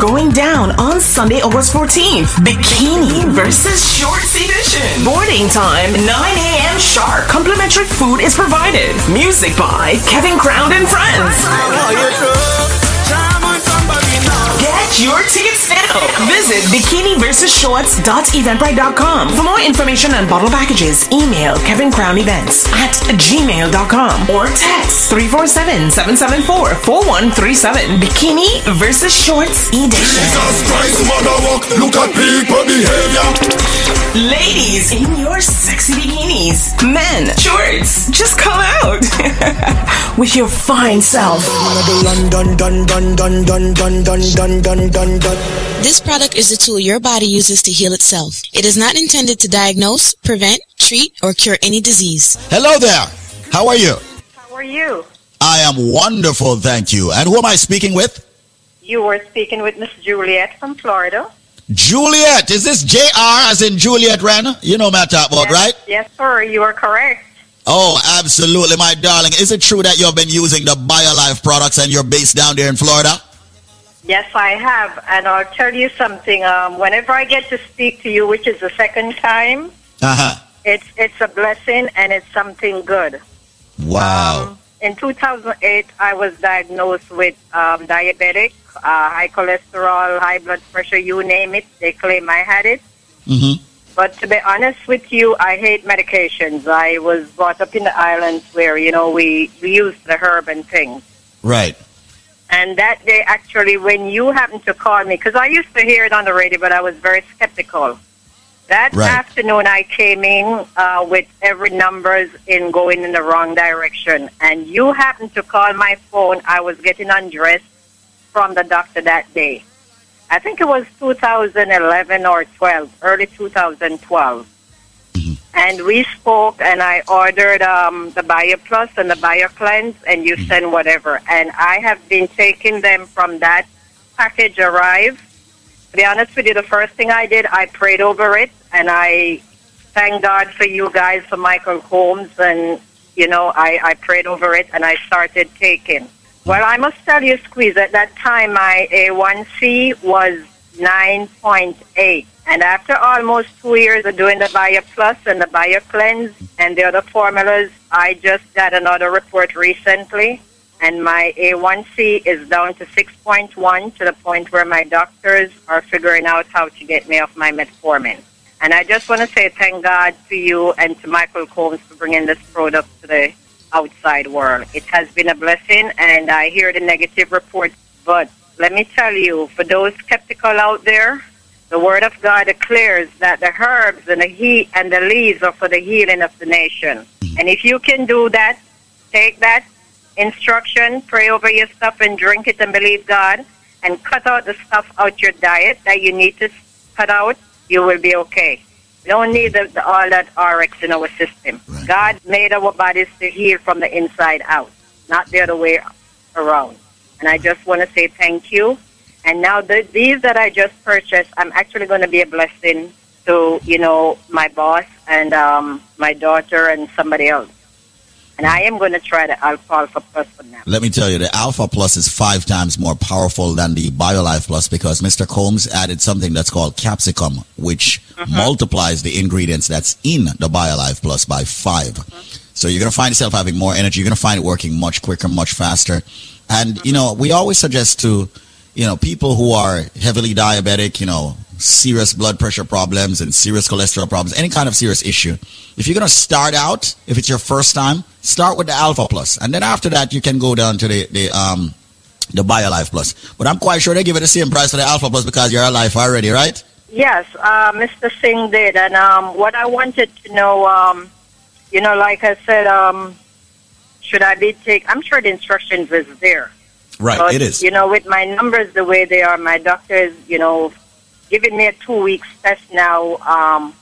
Going down on Sunday, August 14th. Bikini versus Shorts Edition. Boarding time, 9 a.m. sharp. Complimentary food is provided. Music by Kevin Crown and Friends. Get your tickets now Visit bikiniversusshorts.eventbrite.com. For more information on bottle packages, email Kevin Crown Events at gmail.com or text 347-774-4137. Bikini versus Shorts Edition. Jesus Christ, mother walk, look at people behavior. Ladies in your sexy bikinis. Men, shorts, just come out with your fine self. This product is a tool your body uses to heal itself. It is not intended to diagnose, prevent, treat, or cure any disease. Hello there. How are you? How are you? I am wonderful, thank you. And who am I speaking with? You were speaking with Miss Juliet from Florida. Juliet. Is this JR as in Juliet Wren? You know what I'm talking about, right? Yes, sir. You are correct. Oh, absolutely, my darling. Is it true that you've been using the BioLife products and you're based down there in Florida? Yes, I have. And I'll tell you something. Um, whenever I get to speak to you, which is the second time, Uh-huh. it's it's a blessing and it's something good. Wow. In 2008, I was diagnosed with um, diabetic, uh, high cholesterol, high blood pressure, you name it. They claim I had it. Mm-hmm. But to be honest with you, I hate medications. I was brought up in the islands where, you know, we, we use the herb and things. Right. And that day, actually, when you happened to call me, because I used to hear it on the radio, but I was very skeptical. That Right. afternoon, I came in uh, with every numbers in going in the wrong direction. And you happened to call my phone. I was getting undressed from the doctor that day. I think it was 2011 or 12, early 2012. And we spoke, and I ordered um, the Bio Plus and the Bio Cleanse, and you send whatever. And I have been taking them from that package arrive. To be honest with you, the first thing I did, I prayed over it, and I thank God for you guys, for Michael Holmes, and you know, I, I prayed over it, and I started taking. Well, I must tell you, Squeeze, at that time my A1C was 9.8. And after almost two years of doing the Bio Plus and the Bio Cleanse and the other formulas, I just got another report recently, and my A1C is down to 6.1 to the point where my doctors are figuring out how to get me off my metformin. And I just want to say thank God to you and to Michael Combs for bringing this product to the outside world. It has been a blessing, and I hear the negative reports. But let me tell you, for those skeptical out there, the Word of God declares that the herbs and the heat and the leaves are for the healing of the nation. And if you can do that, take that instruction, pray over your stuff, and drink it and believe God, and cut out the stuff out your diet that you need to cut out, you will be okay. We don't need the, the, all that RX in our system. God made our bodies to heal from the inside out, not the other way around. And I just want to say thank you. And now the, these that I just purchased, I'm actually going to be a blessing to, you know, my boss and um, my daughter and somebody else. And I am going to try the Alpha Alpha Plus for now. Let me tell you, the Alpha Plus is five times more powerful than the BioLife Plus because Mr. Combs added something that's called capsicum, which multiplies the ingredients that's in the BioLife Plus by 5 So you're going to find yourself having more energy. You're going to find it working much quicker, much faster. And, you know, we always suggest to, you know, people who are heavily diabetic, you know, serious blood pressure problems and serious cholesterol problems, any kind of serious issue. If you're going to start out, if it's your first time, start with the Alpha Plus, and then after that you can go down to the the um the BioLife Plus. But I'm quite sure they give it the same price for the Alpha Plus because you're alive already, right? Yes, uh, Mr. Singh did. And um, what I wanted to know, um, you know, like I said, um, should I be take? I'm sure the instructions is there. Right, But, it is. You know, with my numbers the way they are, my doctor is, you know, giving me a two weeks test now um,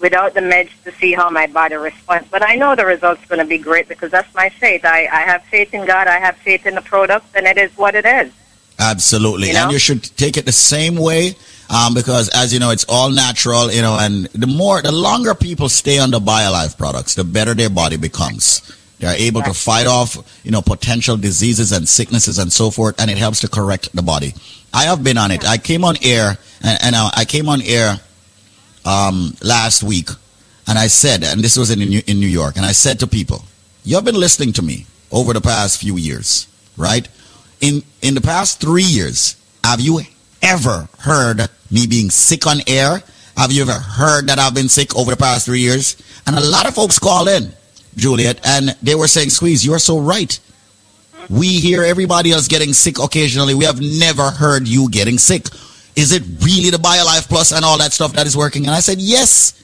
without the meds to see how my body responds. But I know the result's going to be great because that's my faith. I, I have faith in God. I have faith in the product, and it is what it is. Absolutely, You know? and you should take it the same way. Um, because as you know, it's all natural, you know, and the more, the longer people stay on the BioLife products, the better their body becomes. They are able to fight off, you know, potential diseases and sicknesses and so forth, and it helps to correct the body. I have been on it. I came on air, and, and uh, I came on air um, last week, and I said, and this was in New, in New York, and I said to people, "You have been listening to me over the past few years, right? In in the past three years, have you ever heard me being sick on air? Have you ever heard that I've been sick over the past three years? And a lot of folks call in, Juliet, and they were saying, Squeeze, you're so right. We hear everybody else getting sick occasionally. We have never heard you getting sick. Is it really the BioLife Plus and all that stuff that is working? And I said, yes.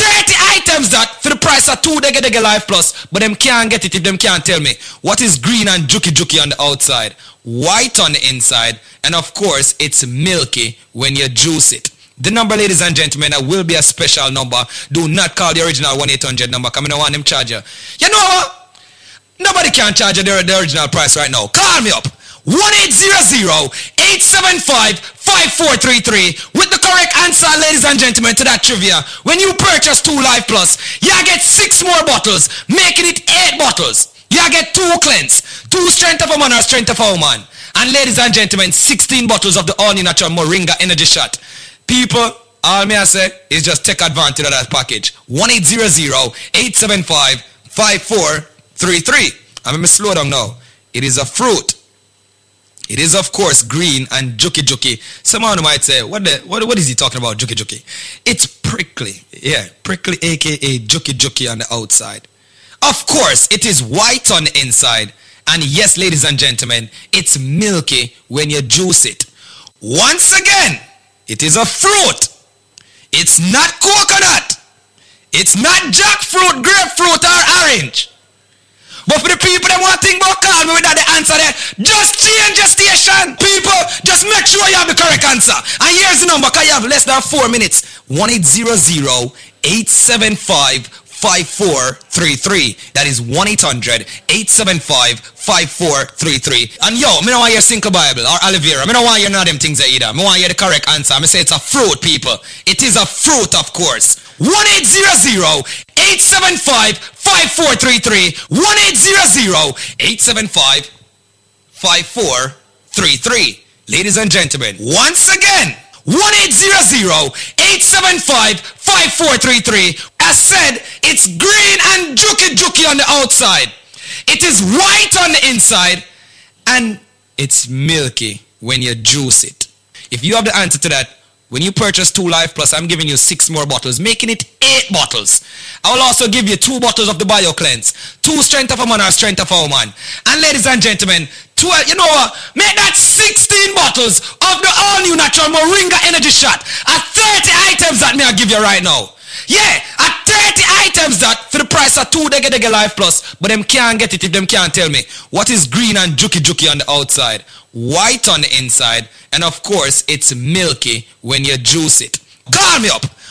30 items that for the price of two Dega Dega Life Plus, but them can't get it if them can't tell me what is green and juky juky on the outside, white on the inside, and of course it's milky when you juice it. The number, ladies and gentlemen, that will be a special number. Do not call the original 1-800 number. Come in, want them charge you. You know what? Nobody can charge you the, the original price right now. Call me up. 1-800-875-5433 with the correct answer, ladies and gentlemen, to that trivia. When you purchase two Life Plus, you get six more bottles, making it eight bottles. You get two cleanse, two strength of a man or strength of a woman. And ladies and gentlemen, 16 bottles of the all natural Moringa Energy Shot. People, all me I say is just take advantage of that package. 1-800-875-5433. I'm going to slow down now. It is a fruit. It is of course green and juky juky. Someone might say, what the, what, what is he talking about, juky juky? It's prickly. Yeah, prickly aka juky juky on the outside. Of course, it is white on the inside. And yes, ladies and gentlemen, it's milky when you juice it. Once again, it is a fruit. It's not coconut. It's not jackfruit, grapefruit, or orange. But for the people that want to think about call me without the answer there, just change your station. People, just make sure you have the correct answer. And here's the number, because you have less than four minutes. 1-800-875-5433. That is 1-800-875-5433. And yo, me don't want your Cinco Bible or aloe vera. Me don't want your none them things either. Me want you the correct answer. Me say it's a fruit, people. It is a fruit, of course. 1-800-875-5433. 1-800-875-5433. Ladies and gentlemen, once again, 1-800-875-5433. Said, it's green and juky juky on the outside. It is white on the inside. And it's milky when you juice it. If you have the answer to that, when you purchase two Life Plus, I'm giving you six more bottles, making it eight bottles. I will also give you two bottles of the Bio Cleanse, two Strength of a Man or Strength of a Woman. And ladies and gentlemen, 12, you know what? Make that 16 bottles of the all new natural Moringa Energy Shot at 30 items that me I give you right now. Yeah, at 30 items that for the price of two Dega Dega Life Plus, but them can't get it if them can't tell me what is green and juky juky on the outside, white on the inside, and of course it's milky when you juice it. Call me up.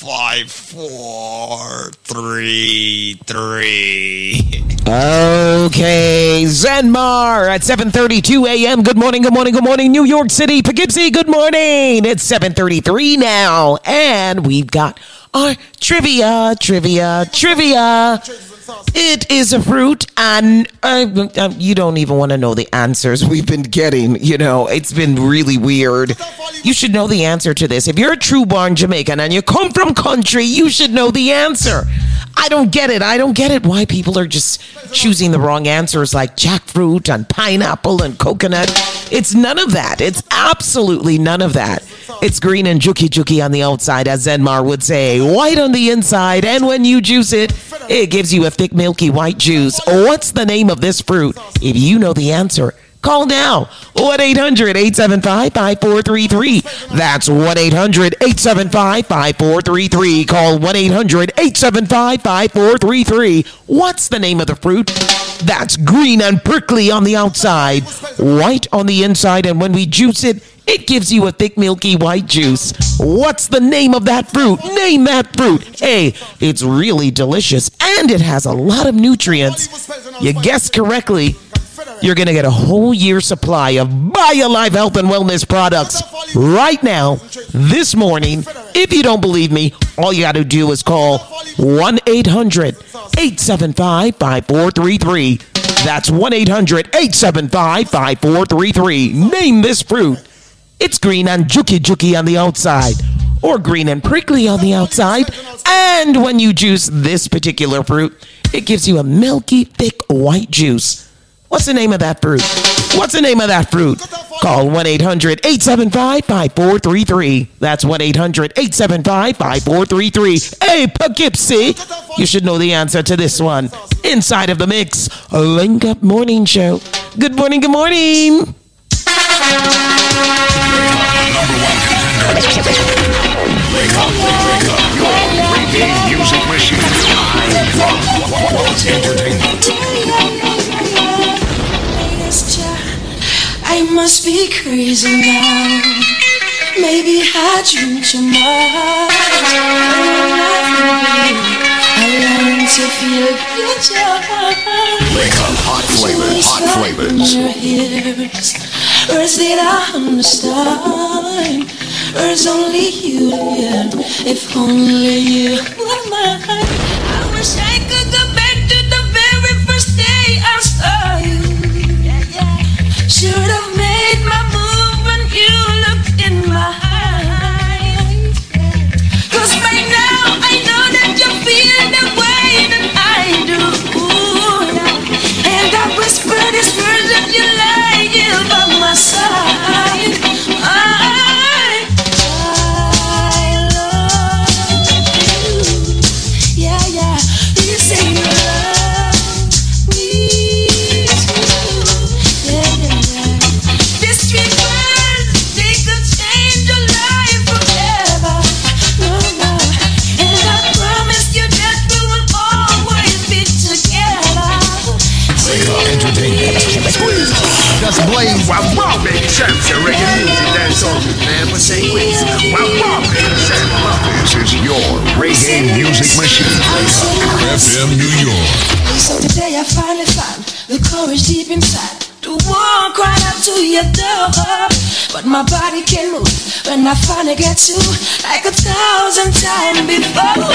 five four three three. Okay, Zenmar at 7:32 a.m. Good morning, good morning, good morning, New York City, Poughkeepsie. Good morning. It's 7:33 now, and we've got our trivia, trivia, trivia. It is a fruit, and uh, uh, you don't even want to know the answers we've been getting. You know, it's been really weird. You should know the answer to this. If you're a true born Jamaican and you come from country, you should know the answer. I don't get it. I don't get it why people are just choosing the wrong answers like jackfruit and pineapple and coconut. It's none of that. It's absolutely none of that. It's green and juky juky on the outside, as Zenmar would say, white on the inside, and when you juice it, it gives you a thick, milky white juice. What's the name of this fruit? If you know the answer, call now. 1 800 875 5433. That's 1 800 875 5433. Call 1 800 875 5433. What's the name of the fruit? That's green and prickly on the outside, white on the inside, and when we juice it, it gives you a thick, milky white juice. What's the name of that fruit? Name that fruit. Hey, it's really delicious and it has a lot of nutrients. You guessed correctly. You're going to get a whole year supply of BioLife Health and Wellness products right now, this morning. If you don't believe me, all you got to do is call 1 800 875 5433. That's 1 800 875 5433. Name this fruit. It's green and juky juky on the outside, or green and prickly on the outside. And when you juice this particular fruit, it gives you a milky, thick, white juice. What's the name of that fruit? What's the name of that fruit? Call 1 800 875 5433. That's 1 800 875 5433. Hey, Poughkeepsie, you should know the answer to this one. Inside of the mix, a Link Up Morning Show. Good morning, good morning. Wake up, wake up. Your music machine. Must be crazy now. Maybe I dreamed too much. I learned to feel good. Wake up, hot flavors, hot flavors. Words that I understand. Words only you hear. If only you were mine. I wish I could go back to the very first day I saw you. Should have made my wow. This is your reggae music machine. FM New York. So today I finally found the courage deep inside to walk right up to your door. But my body can't move when I finally get you like a thousand times before.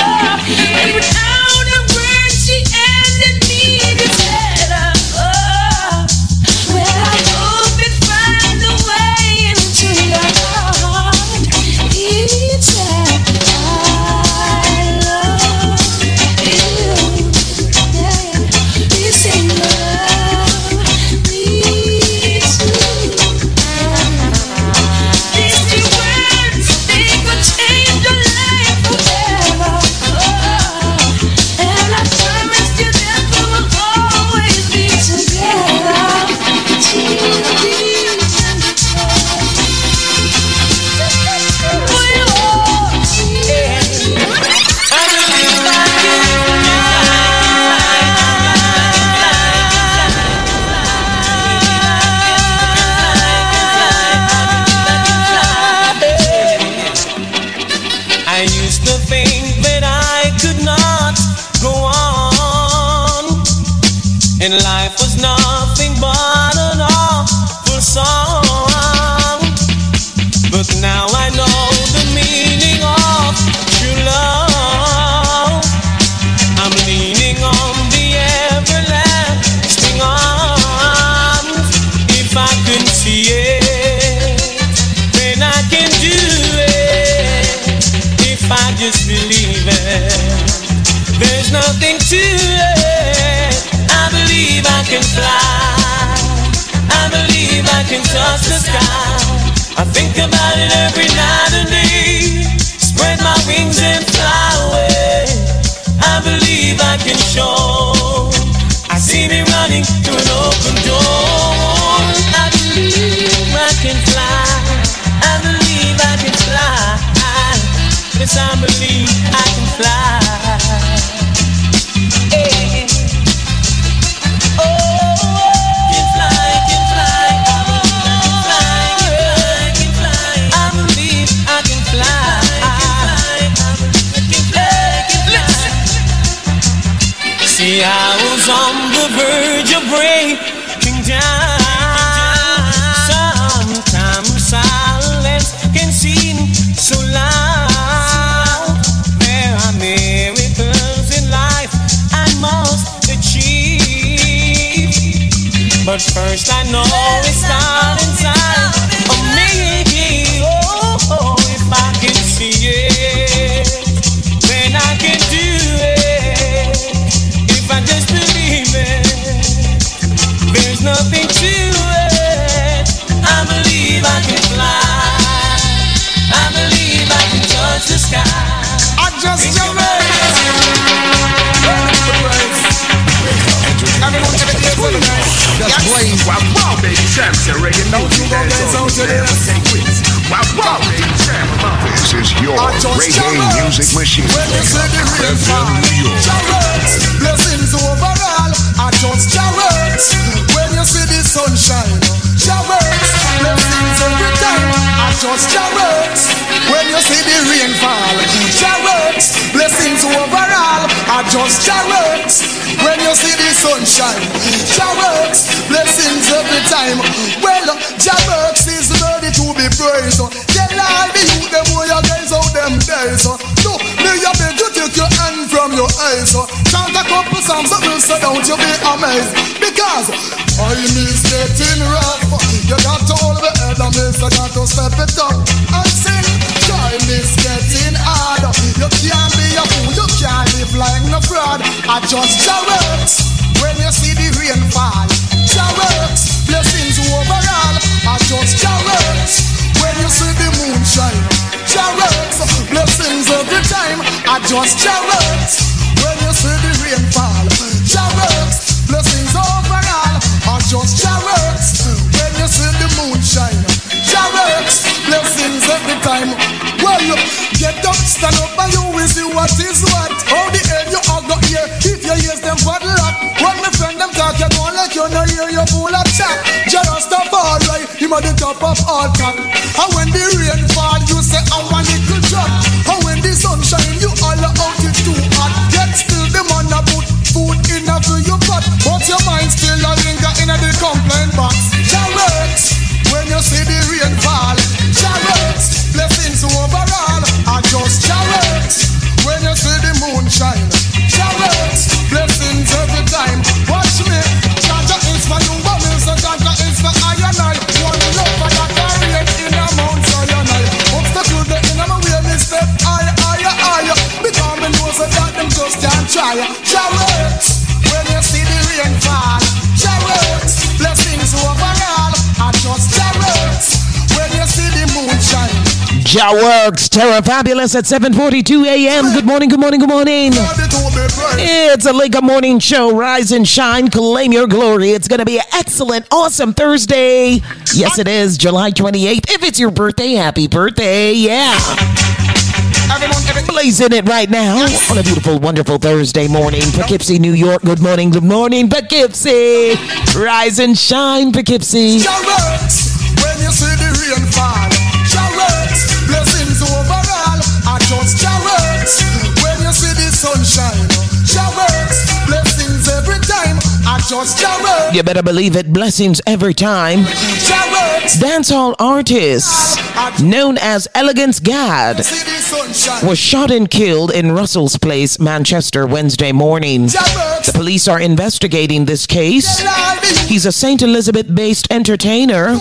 Your eyes. Chant a couple songs that will so don't you be amazed. Because time is getting rough. You got to hold the head and miss. You got to step it up and sing. Time is getting hard. You can't be a fool. You can't live like no fraud. I just Jarrett. When you see the rain fall, Jarrett. Blessings overall. I just Jarrett. When you see the moon shine, Jarrett. Blessings every time. I just Jarrett. When you see the rain fall, Jarrett. Blessings just Jarrett. When you see the moon shine, Jarrett. Blessings every time. Well, you get up, stand up, and you will see what is what. How the you all got here? If you hear them. When them talk, you like you know hear fall right, him at the top of all top. And when the rain fall, you say I want little drop. For your pot, but your mind still a linger in a the complaint box. Jarrett, when you see the rain fall, Jarrett, blessings overall. I just Jarrett, when you see the moon shine, Ja Works, Terra Fabulous at 7.42 a.m. Good morning, good morning, good morning. It's a Lake Morning Show. Rise and shine, claim your glory. It's going to be an excellent, awesome Thursday. Yes, it is, July 28th. If it's your birthday, happy birthday. Yeah. Blazing it right now on a beautiful, wonderful Thursday morning. Poughkeepsie, New York. Good morning, good morning, Poughkeepsie. Rise and shine, Poughkeepsie. When you see the rain fall, You better believe it. Blessings every time. Dancehall artist known as Elegance God See the sunshine. was shot and killed in Russell's Place, Manchester, Wednesday morning. The police are investigating this case. He's a St. Elizabeth based entertainer.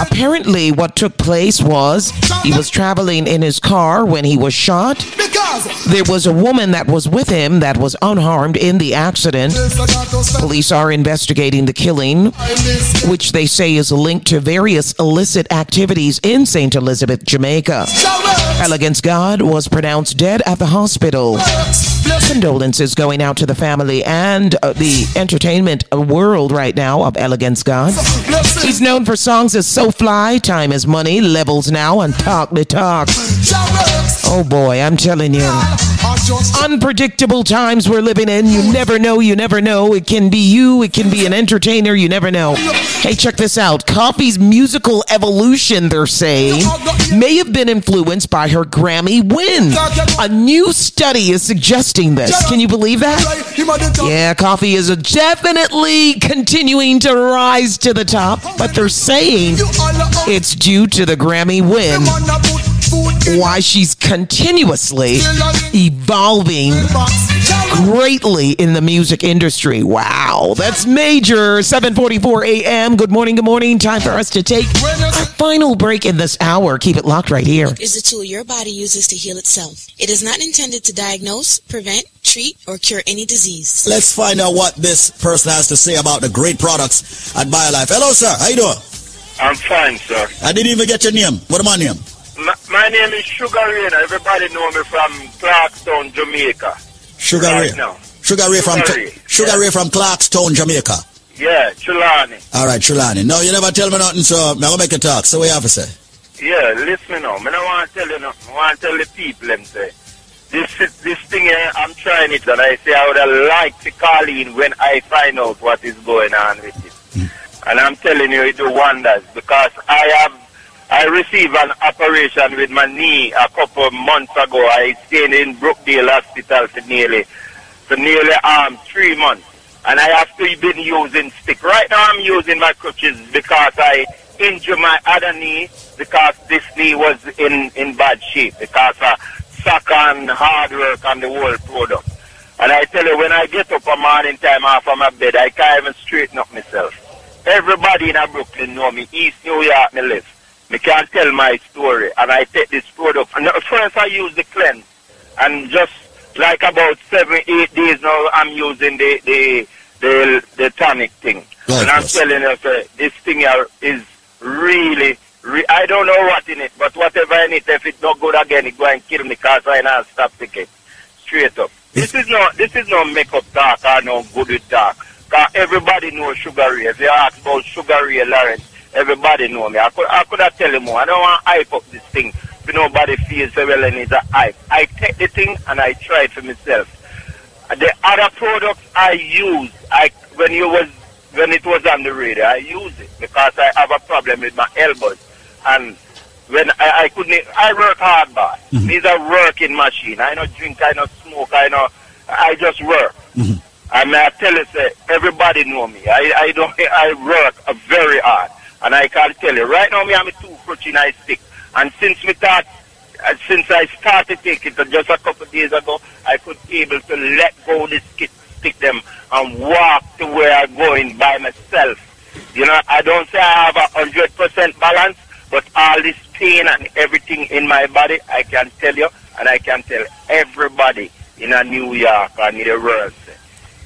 Apparently, what took place was he was traveling in his car when he was shot. There was a woman that was with him that was unharmed in the accident. Police are investigating the killing, which they say is linked to various illicit activities in St. Elizabeth, Jamaica. Elegance God was pronounced dead at the hospital. Condolences going out to the family and uh, the entertainment world right now of Elegance God. He's known for songs as So Fly, Time is Money, Levels Now, and Talk the Talk. Oh boy, I'm telling you. Unpredictable times we're living in. You never know, you never know. It can be you, it can be an entertainer, you never know. Hey, check this out. Koffee's musical evolution, they're saying, may have been influenced by her Grammy win. A new study is suggesting this. Can you believe that? Yeah, Koffee is definitely continuing to rise to the top, but they're saying it's due to the Grammy win why she's continuously evolving greatly in the music industry. Wow, that's major. 7:44 a.m. Good morning, good morning. Time for us to take our final break in this hour. Keep it locked right here. is the tool your body uses to heal itself. It is not intended to diagnose, prevent, treat, or cure any disease. Let's find out what this person has to say about the great products at BioLife. Hello, sir. How you doing? I'm fine, sir. I didn't even get your name. What am I name? My, my name is Sugar Ray. Everybody know me from Clarkstown, Jamaica. Sugar right Ray. now. Sugar Ray from Sugar Ray, Sugar Ray from Clarkstown, Jamaica. Yeah, Trelawny. All right, Trelawny. No, you never tell me nothing, so I'm gonna make a talk. So what you have to say? Yeah, listen now. Me don't want to tell you nothing. I want to tell the people them say. This this thing here, I'm trying it and I say I would have liked to call in when I find out what is going on with it. Hmm. And I'm telling you, it do wonders because I have I received an operation with my knee a couple months ago. I stayed in Brookdale Hospital for nearly for nearly um three months. And I have to been using stick. Right now I'm using my crutches because I injured my other knee because this knee was in, in bad shape because of and hard work and the whole product. And I tell you, when I get up a morning time off of my bed, I can't even straighten up myself. Everybody in Brooklyn know me. East New York, me live. Me can't tell my story. And I take this product. And first I use the cleanse. And just like about seven, eight days now, I'm using the, the, the, the tonic thing. and I'm telling you, sir, this thing is really, re- I don't know what in it, but whatever in it, if it's not good again, it go and kill me because I not stop ticket. Straight up. This is no, this is no makeup talk or no good talk. Cause everybody knows Sugar Ray. If you ask about Sugar Ray Lawrence, everybody know me. I could, I could have tell you more. I don't want to hype up this thing. If nobody feels so well and it's a hype. I take the thing and I try it for myself. The other products I use, I when you was when it was on the radio, I use it because I have a problem with my elbows. And when I, I couldn't, I work hard, boy. Mm-hmm. These are working machine. I don't drink, I don't smoke, I know, I just work. Mm-hmm. I mean, I tell you, say, everybody know me. I, I don't, I work very hard. And I can tell you, right now, me I'm a two crutch in I stick. And since me start, uh, since I started taking it just a couple days ago, I could be able to let go the stick, stick them and walk to where I'm going by myself. You know, I don't say I have a hundred percent balance, but all this pain and everything in my body, I can tell you, and I can tell everybody in a New York and in the world,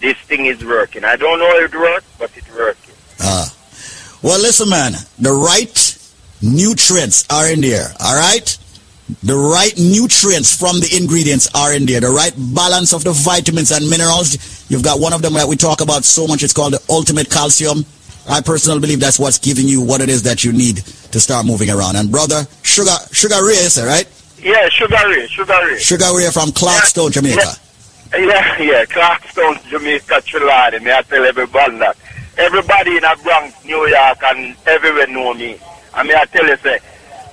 this thing is working. I don't know if it works, but it's working. Ah. Well, listen, man. The right nutrients are in there. All right. The right nutrients from the ingredients are in there. The right balance of the vitamins and minerals. You've got one of them that we talk about so much. It's called the ultimate calcium. I personally believe that's what's giving you what it is that you need to start moving around. And brother, sugar, sugar Ray, is it, right? Yeah, Sugar Ray, Sugar Ray. Sugar Ray from Clarkstown, Jamaica. Yeah, yeah, Clarkstown, Jamaica, Trelawny. May I tell everybody that. Everybody in the Bronx, New York, and everywhere know me. I mean, I tell you, say,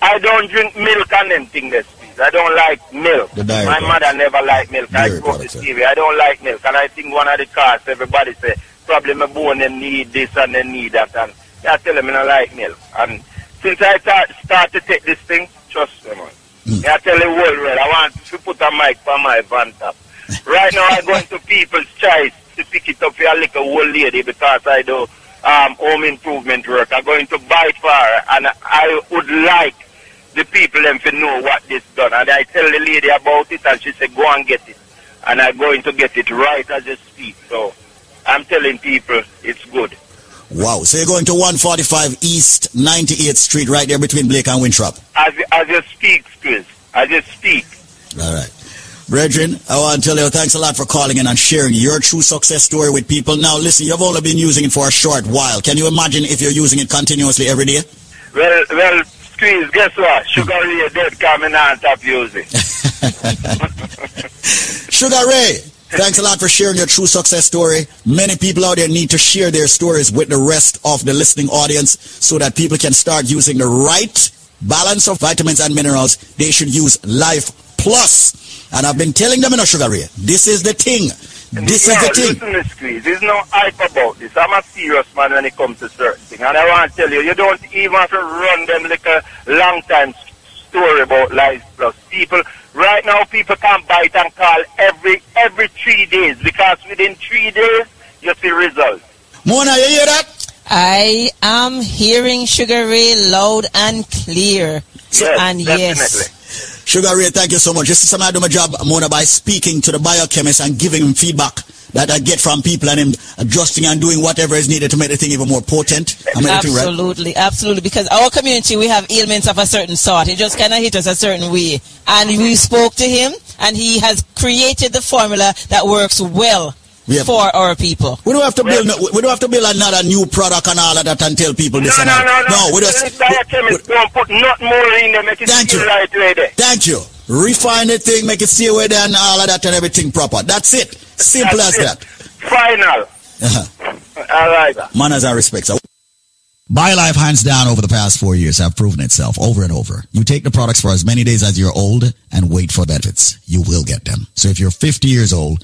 I don't drink milk and them things. I don't like milk. The dairy My products. mother never liked milk. I Dairy grew up products, with TV. I don't like milk. And I think one of the cars, everybody say, probably my bone them need this and they need that. And I tell them I don't like milk. And since I start, start to take this thing, trust me, man. Hmm. I tell the world, I want to put a mic for my van top. Right now, I go into people's choice to pick it up for a little old lady because I do um, home improvement work. I'm going to buy it for her, and I would like the people them to know what this done. And I tell the lady about it, and she said, go and get it. And I'm going to get it right as you speak. So I'm telling people it's good. Wow. So you're going to 145 East 98th Street right there between Blake and Winthrop. As, as you speak, Chris, as you speak. All right. Brethren, I want to tell you thanks a lot for calling in and sharing your true success story with people. Now, listen, you've only been using it for a short while. Can you imagine if you're using it continuously every day? Well, well, Squeeze, guess what? Sugar Ray dead coming on top music. Sugar Ray, thanks a lot for sharing your true success story. Many people out there need to share their stories with the rest of the listening audience so that people can start using the right balance of vitamins and minerals. They should use Life Plus. And I've been telling them in a Sugar Ray, this is the thing. This no, is the thing. Listen to Squeeze. There's no hype about this. I'm a serious man when it comes to certain things. And I want to tell you, you don't even have to run them like a long time story about Life Plus. People, right now, people can't bite and call every every three days because within three days, you see results. Mona, you hear that? I am hearing Sugar Ray loud and clear. and yes. Sugar Ray, thank you so much. This is something I do my job, Mona, by speaking to the biochemist and giving him feedback that I get from people and him adjusting and doing whatever is needed to make the thing even more potent. The right. Absolutely, absolutely. Because our community, we have ailments of a certain sort. It just kind of hit us a certain way. And we spoke to him, and he has created the formula that works well Yeah. for our people. We don't have to build. no- We don't have to build another new product and all of that and tell people this No, and no, that. no, no. we just. This biochemist don't put not more in there, make it Thank you. right way there. Thank you. Refine the thing, make it stay away there and all of that and everything proper. That's it. Simple That's as it. that. Final. Uh-huh. All right. Manners and respect. So, BioLife hands down over the past four years have proven itself over and over. You take the products for as many days as you're old and wait for benefits. You will get them. So if you're 50 years old,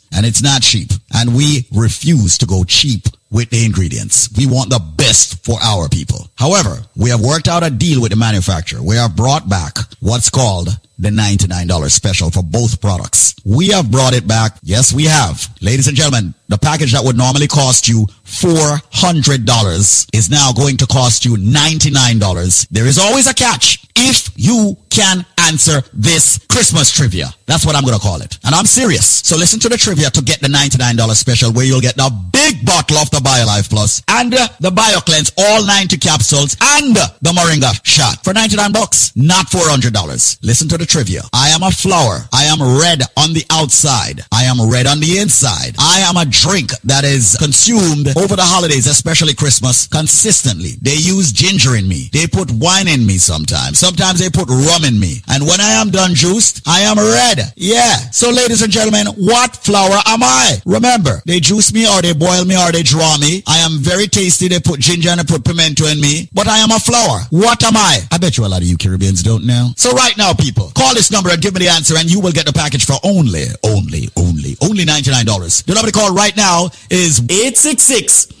And it's not cheap. And we refuse to go cheap with the ingredients. We want the best for our people. However, we have worked out a deal with the manufacturer. We have brought back what's called the $99 special for both products. We have brought it back. Yes, we have. Ladies and gentlemen, the package that would normally cost you $400 is now going to cost you $99. There is always a catch if you can answer this Christmas trivia. That's what I'm going to call it. And I'm serious. So listen to the trivia to get the $99 special where you'll get the big bottle of the BioLife Plus and uh, the BioCleanse, all 90 capsules and the Moringa shot for 99 bucks, not $400. Listen to the trivia. I am a flower. I am red on the outside. I am red on the inside. I am a drink that is consumed over the holidays, especially Christmas, consistently. They use ginger in me. They put wine in me sometimes. Sometimes they put rum in me. And when I am done juiced, I am red. Yeah. So ladies and gentlemen, what flower am I? Remember, they juice me or they boil me or they draw me. I am very tasty. They put ginger and they put pimento in me. But I am a flower. What am I? I bet you a lot of you Caribbeans don't know. So right now, people, call this number and give me the answer and you will get the package for only, only, only, only $99. The number to call right now is 866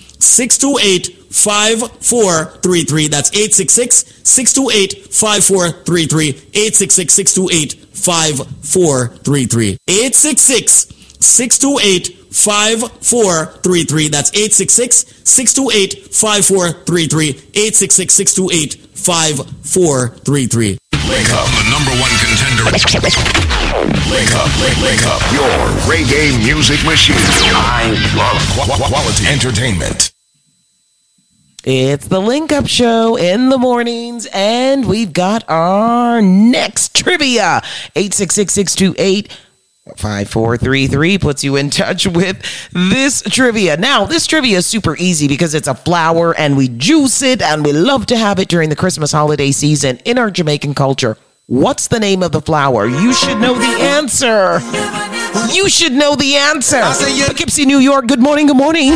628 5433. That's 866 628 5433. 866 628 5433. 866 628 5433. That's 866 628 5433. 866 628 5433. Wake up, the number one contender. Wake up, wake, wake up. Your reggae music machine. I love qu- quality entertainment. It's the Link Up Show in the mornings, and we've got our next trivia. 866 5433 puts you in touch with this trivia. Now, this trivia is super easy because it's a flower and we juice it and we love to have it during the Christmas holiday season in our Jamaican culture. What's the name of the flower? You should know the answer. You should know the answer. Poughkeepsie, New York, good morning, good morning.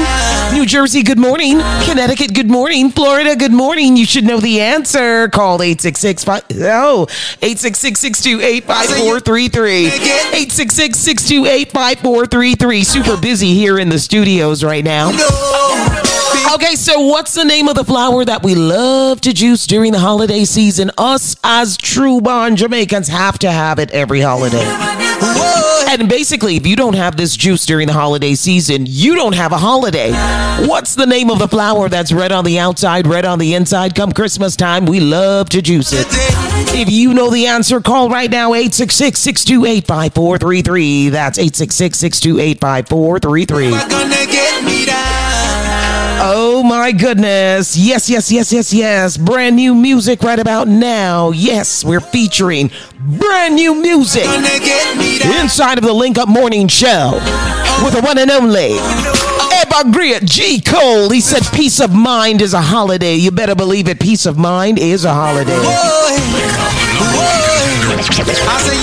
New Jersey, good morning. Connecticut, good morning. Florida, good morning. You should know the answer. Call 866 oh, 866-628-5433. 866-628-5433. Super busy here in the studios right now. Okay, so what's the name of the flower that we love to juice during the holiday season? Us as true born Jamaicans have to have it every holiday. And basically, if you don't have this juice during the holiday season, you don't have a holiday. What's the name of the flower that's red on the outside, red on the inside? Come Christmas time, we love to juice it. If you know the answer, call right now 866 628 5433. That's 866 628 5433. Oh my goodness. Yes, yes, yes, yes, yes. Brand new music right about now. Yes, we're featuring brand new music inside of the Link Up Morning Show with the one and only Evergreen G. Cole. He said, Peace of mind is a holiday. You better believe it. Peace of mind is a holiday. I say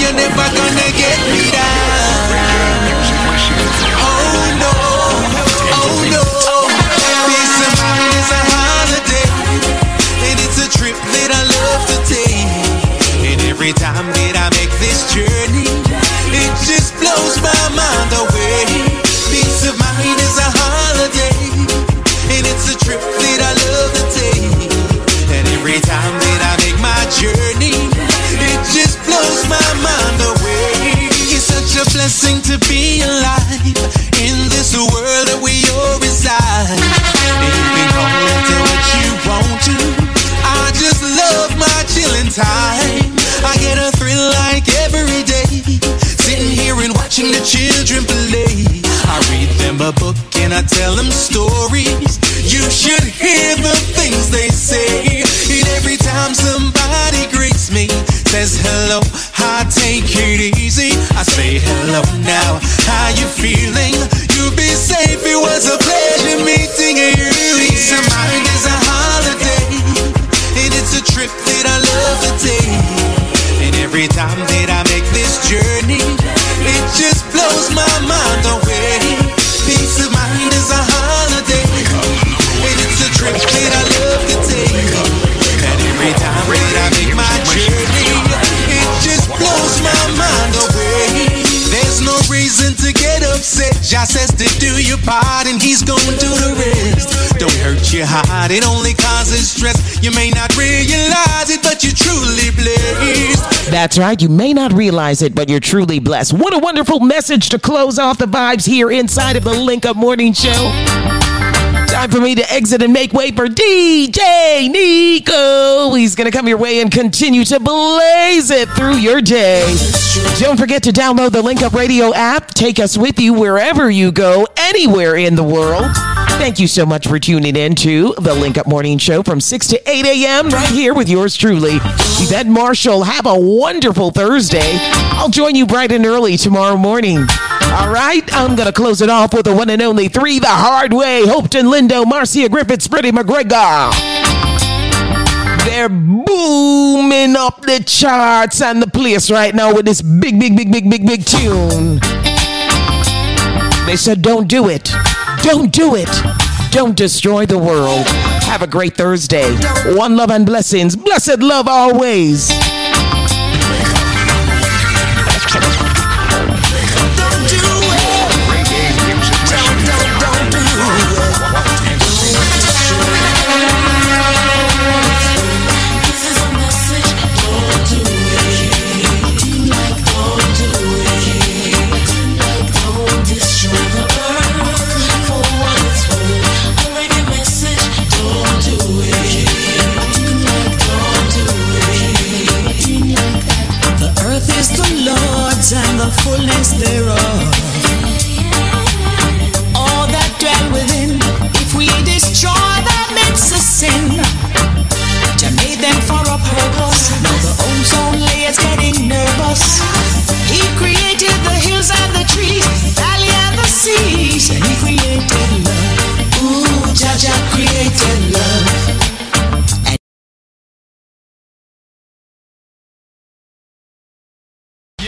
blows my mind away. Peace of mind is a holiday, and it's a trip that I love to take. And every time that I make my journey, it just blows my mind away. It's such a blessing to be alive in this world that we all reside. You can call it what you want to. I just love my chilling time. I get a thrill like every day, sitting here and watching the children play. I read them a book and I tell them stories. You should hear the things they say. And every time somebody greets me, says hello, I take it easy. I say hello now, how you feeling? You be safe, it was a pleasure meeting you. Mind is a holiday, and it's a trip that I love to take. And every time that I Jah says to do your part and he's gonna do the rest. Don't hurt your heart, it only causes stress. You may not realize it, but you're truly blessed. That's right. You may not realize it, but you're truly blessed. What a wonderful message to close off the vibes here inside of the Link Up Morning Show. Time for me to exit and make way for DJ Nico. He's going to come your way and continue to blaze it through your day. Don't forget to download the Link Up Radio app. Take us with you wherever you go, anywhere in the world. Thank you so much for tuning in to the Link Up Morning Show from 6 to 8 a.m. right here with yours truly, Yvette Marshall. Have a wonderful Thursday. I'll join you bright and early tomorrow morning. All right, I'm going to close it off with the one and only three the hard way. Hopeton Marcia Griffiths, Freddie McGregor. They're booming up the charts and the place right now with this big, big, big, big, big, big tune. They said, don't do it. Don't do it. Don't destroy the world. Have a great Thursday. One love and blessings. Blessed love always.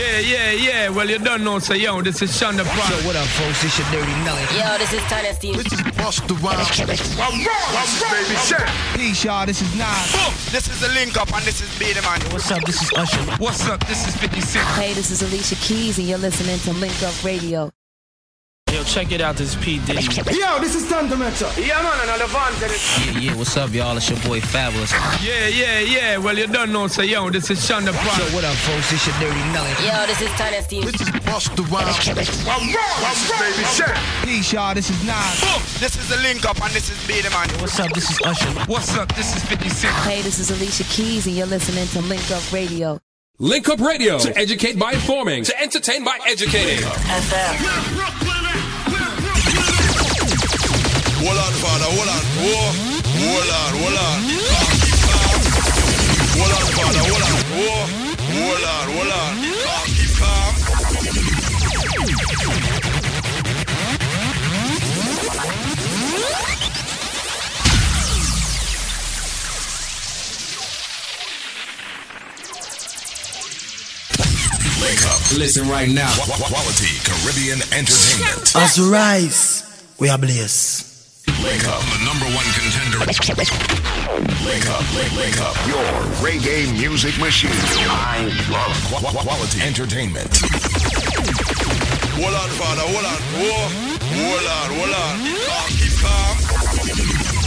Yeah, yeah, yeah. Well, you don't know, so yo, this is Shonda Prime. Yo, what up, folks? This your dirty Nelly. Yo, this is Tiny Steve. This is Busta Rhymes. baby, shit. Peace, y'all. This is Nas. Boom! This is the link up and this is Beat Man. What's up? This is Usher. What's up? This is 56. Hey, this is Alicia Keys, and you're listening to Link Up Radio. Yo, check it out. This is P. Diddy. Yo, this is Tantametta. Yeah, man, another van Yeah, yeah, what's up, y'all? It's your boy Fabolous. Yeah, yeah, yeah. Well, you don't know, so yo, this is Shonda Prime. Yo, what up, folks? This your dirty Nelly. Yo, this is Tiny Steve. This is Busta Rhymes. baby, shit. Peace, y'all. This is Nas. Boom! This is the link up and this is Beat Man. What's up? This is Usher. What's up? This is 56. Hey, this is Alicia Keys, and you're listening to Link Up Radio. Link Up Radio to educate by informing, to entertain by educating. Hold on, father, hold on. Whoa. Hold on, hold on. Hold on, father, hold on. Whoa. Hold on, hold on. Keep calm. Link up. Listen right now. Qu- qu- Quality Caribbean entertainment. As we rise, we are blessed. Link up. The number one contender. Link up. Link up. Your reggae music machine. I love qu- qu- quality entertainment. Hold on, father, hold on. Whoa. Hold on, hold on. Keep calm.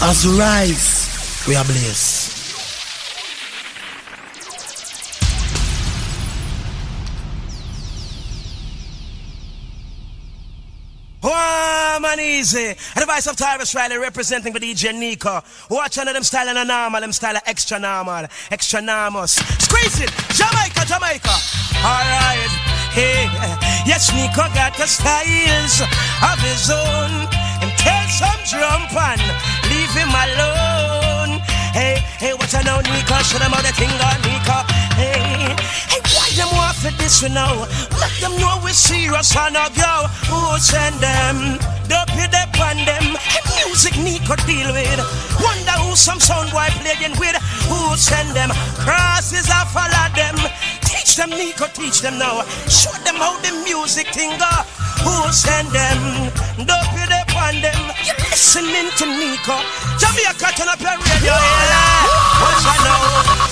As we rise, we are blessed. Oh, man, easy. And the voice of Tarrus Riley representing for DJ Nico. Watch under them style and normal, them style extra normal, extra normous. Squeeze it, Jamaica, Jamaica. Alright, hey, yes, Nico got the styles of his own. Him tell some jump and leave him alone. Hey, hey, what I know, Nico? Show them how the thing on Nico. Hey, hey, why them want for this we know? Let them know we serious and a go. Who send them? Don't pay them on them. Music Nico deal with. Wonder who some sound boy playing with. Who send them? Crosses I follow them. Teach them Nico, teach them now. Show them how the music thing go. Who send them? Don't pay them upon them. You're listening to Nico. Jamaica, turn up your radio. Yeah. What's I know?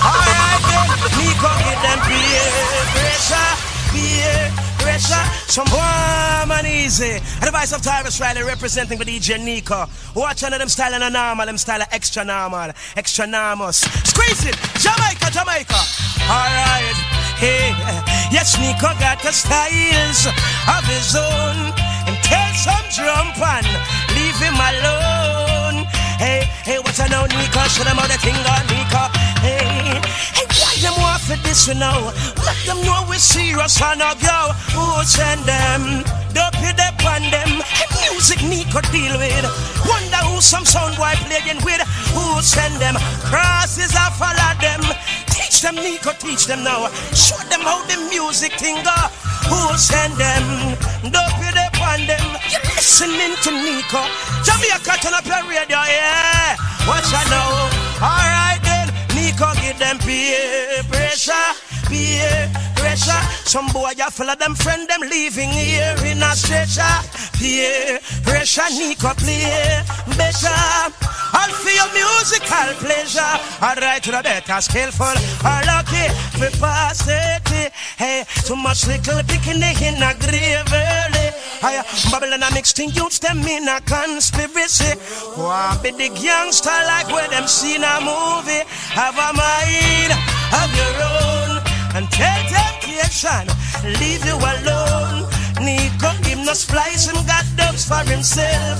Alright then. Nico, give them peer pressure. Peer pressure. Some warm and easy. And the voice of Tarrus Riley representing the DJ Nico. Watch under them style and a normal, them style of extra normal, extra enormous. Squeeze it. Jamaica, Jamaica. Alright. Hey, yes, Nico got the styles of his own. Tell some jump and leave him alone. Hey, hey, what's I know, Nico? Show them how the thing on Nico. Hey, hey, why them want for this, you know? Let them know we're serious on a go. Who send them? Don't put up on them. Hey, music Nico deal with. Wonder who some sound boy playing with. Who send them? Crosses I follow them. Teach them, Nico, teach them now. Show them how the music thing go. Who send them? Don't listening to Nico. Jamaica, turn up your radio, yeah. What I know? Alright then. Nico, give them peer pressure. Peer pressure. Some boy, you follow them friend, them leaving here in a stretcher. Peer pressure, Nico, play better. All for your musical pleasure. Alright, to the better, skillful, or lucky, for pasity. Hey, too much little picking in a grave early. I Babylon a mixed in youths, them in a conspiracy. Want be the gangster like where them seen a movie. Have a mind of your own. And tell temptation, leave you alone. Nico, him no splice, him got dubs for himself.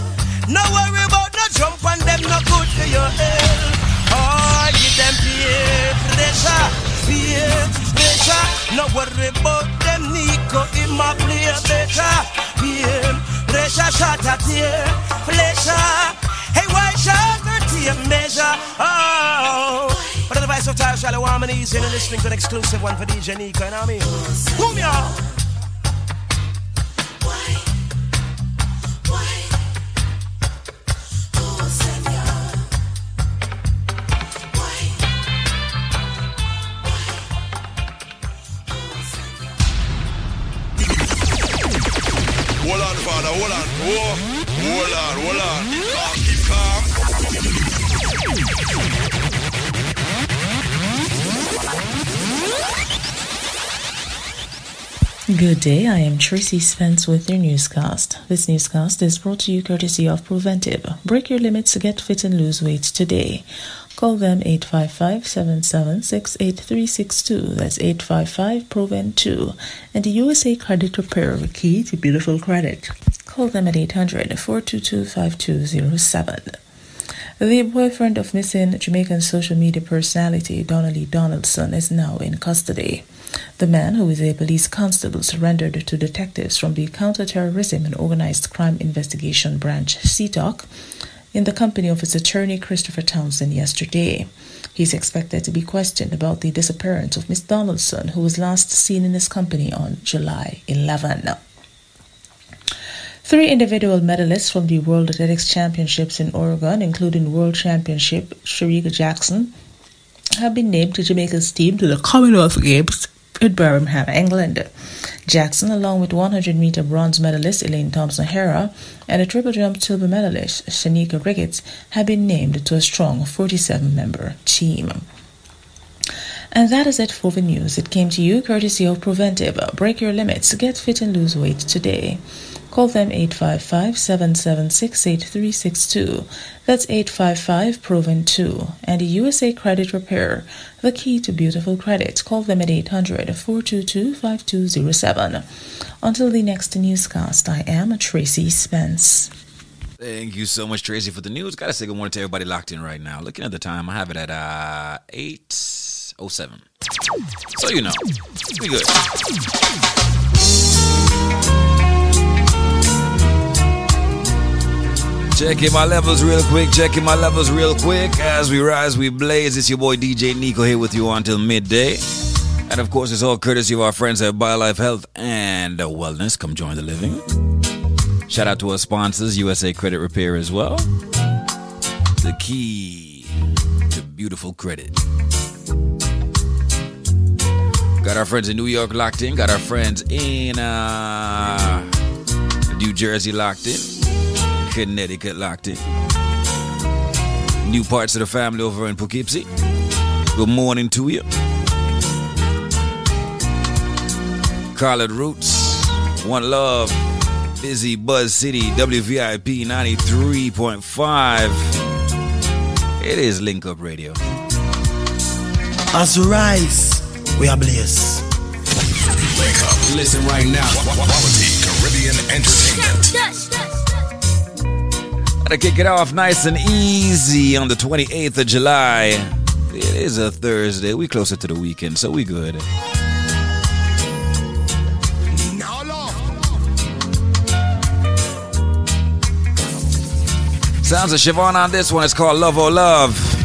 No worry about no jump on them, no good for your health. Oh, give them peer pressure, peer pressure. No worry about them, Nico, him a play better. Peer pressure, shot at here, pleasure. Hey, why shot not take measure? Oh. But the voice of Tyler Shallow, and and you're listening to an exclusive one for DJ Nico, what I mean? Boom, y'all. Hold on, father, hold on. Hold on, hold on. Calm, keep calm. Good day, I am Tracy Spence with your newscast. This newscast is brought to you courtesy of Preventive. Break your limits to get fit and lose weight today. Call them 855-776-8362. That's 855-PROVEN2. And the USA Credit Repair, key to beautiful credit. Call them at 800-422-5207. The boyfriend of missing Jamaican social media personality Donnelly Donaldson is now in custody. The man, who is a police constable, surrendered to detectives from the Counterterrorism and Organized Crime Investigation Branch, CTOC, in the company of his attorney Christopher Townsend yesterday. He is expected to be questioned about the disappearance of Miss Donaldson, who was last seen in his company on July 11. Three individual medalists from the World Athletics Championships in Oregon, including World Championship Shericka Jackson, have been named to Jamaica's team to the Commonwealth Games in Birmingham, England. Jackson, along with 100 meter bronze medalist Elaine Thompson Herah and a triple jump silver medalist Shanieka Ricketts, have been named to a strong 47 member team. And that is it for the news. It came to you courtesy of Preventive. Break your limits. Get fit and lose weight today. Call them 855-776-8362. That's 855-PROVEN2. And USA Credit Repair, the key to beautiful credit. Call them at 800-422-5207. Until the next newscast, I am Tracy Spence. Thank you so much, Tracy, for the news. Gotta say good morning to everybody locked in right now. Looking at the time, I have it at uh, 8.07. So you know, we good. Checking my levels real quick, checking my levels real quick. As we rise, we blaze. It's your boy DJ Nico here with you until midday. And of course, it's all courtesy of our friends at BioLife Health and Wellness. Come join the living. Shout out to our sponsors, USA Credit Repair as well. The key to beautiful credit. Got our friends in New York locked in. Got our friends in uh, New Jersey locked in. Connecticut locked in. New parts of the family over in Poughkeepsie. Good morning to you. Collard Roots. One Love. Busy Buzz City. WVIP 93.5. It is Link Up Radio. As rice. We are blessed. Wake up. Listen right now. Quality Caribbean Entertainment. Gotta kick it off nice and easy on the 28th of July. It is a Thursday. We closer to the weekend, so we good. Sounds of Siobhan on this one. It's called Love or Love.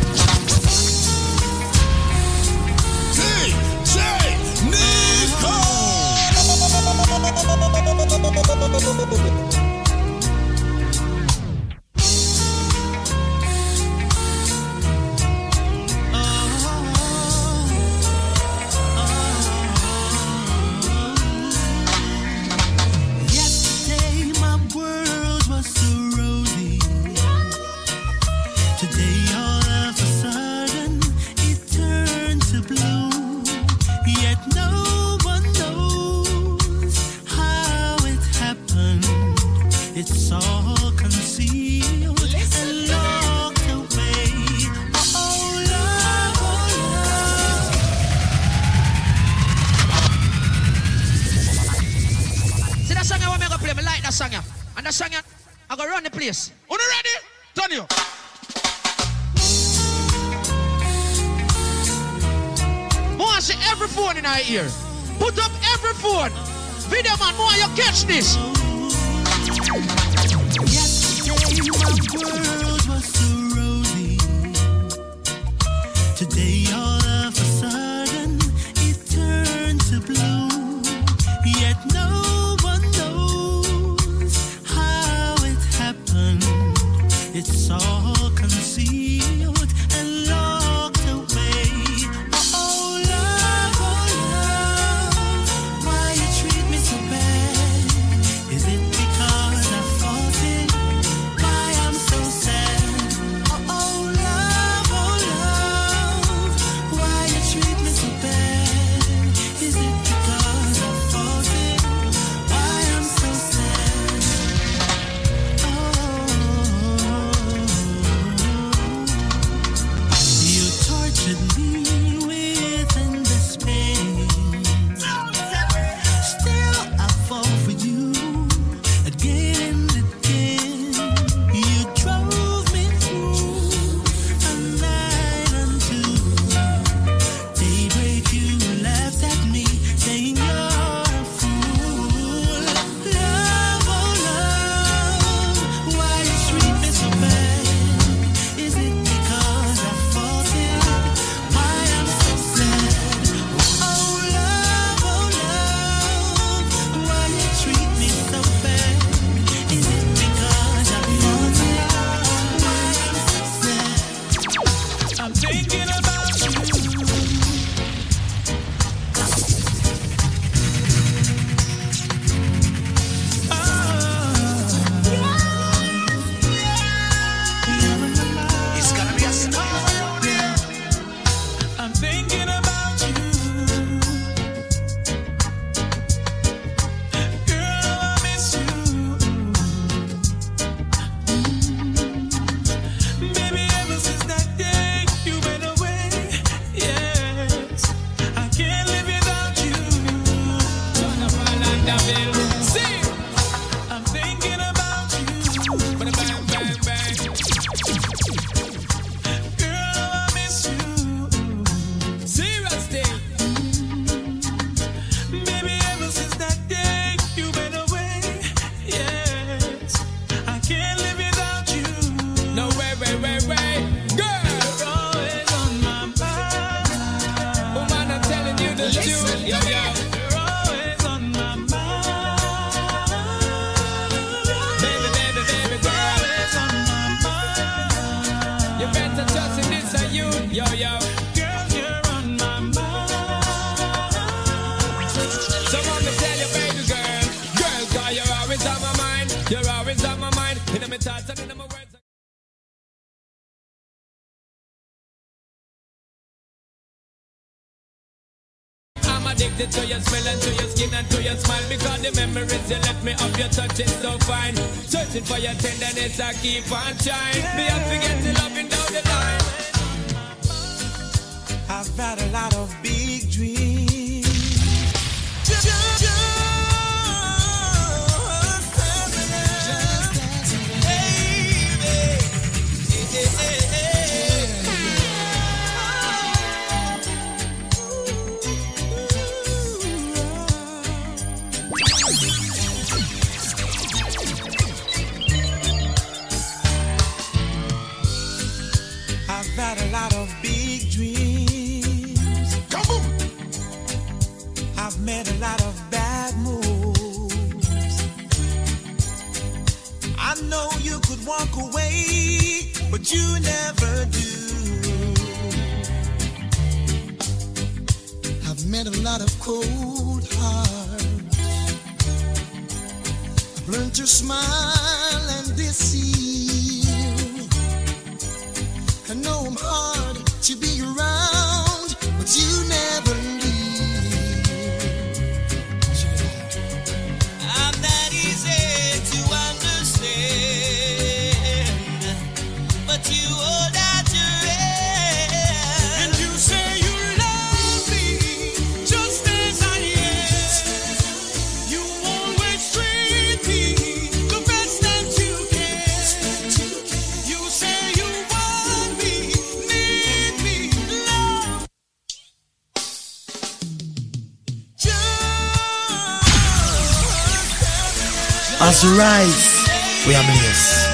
Rise, we are blessed.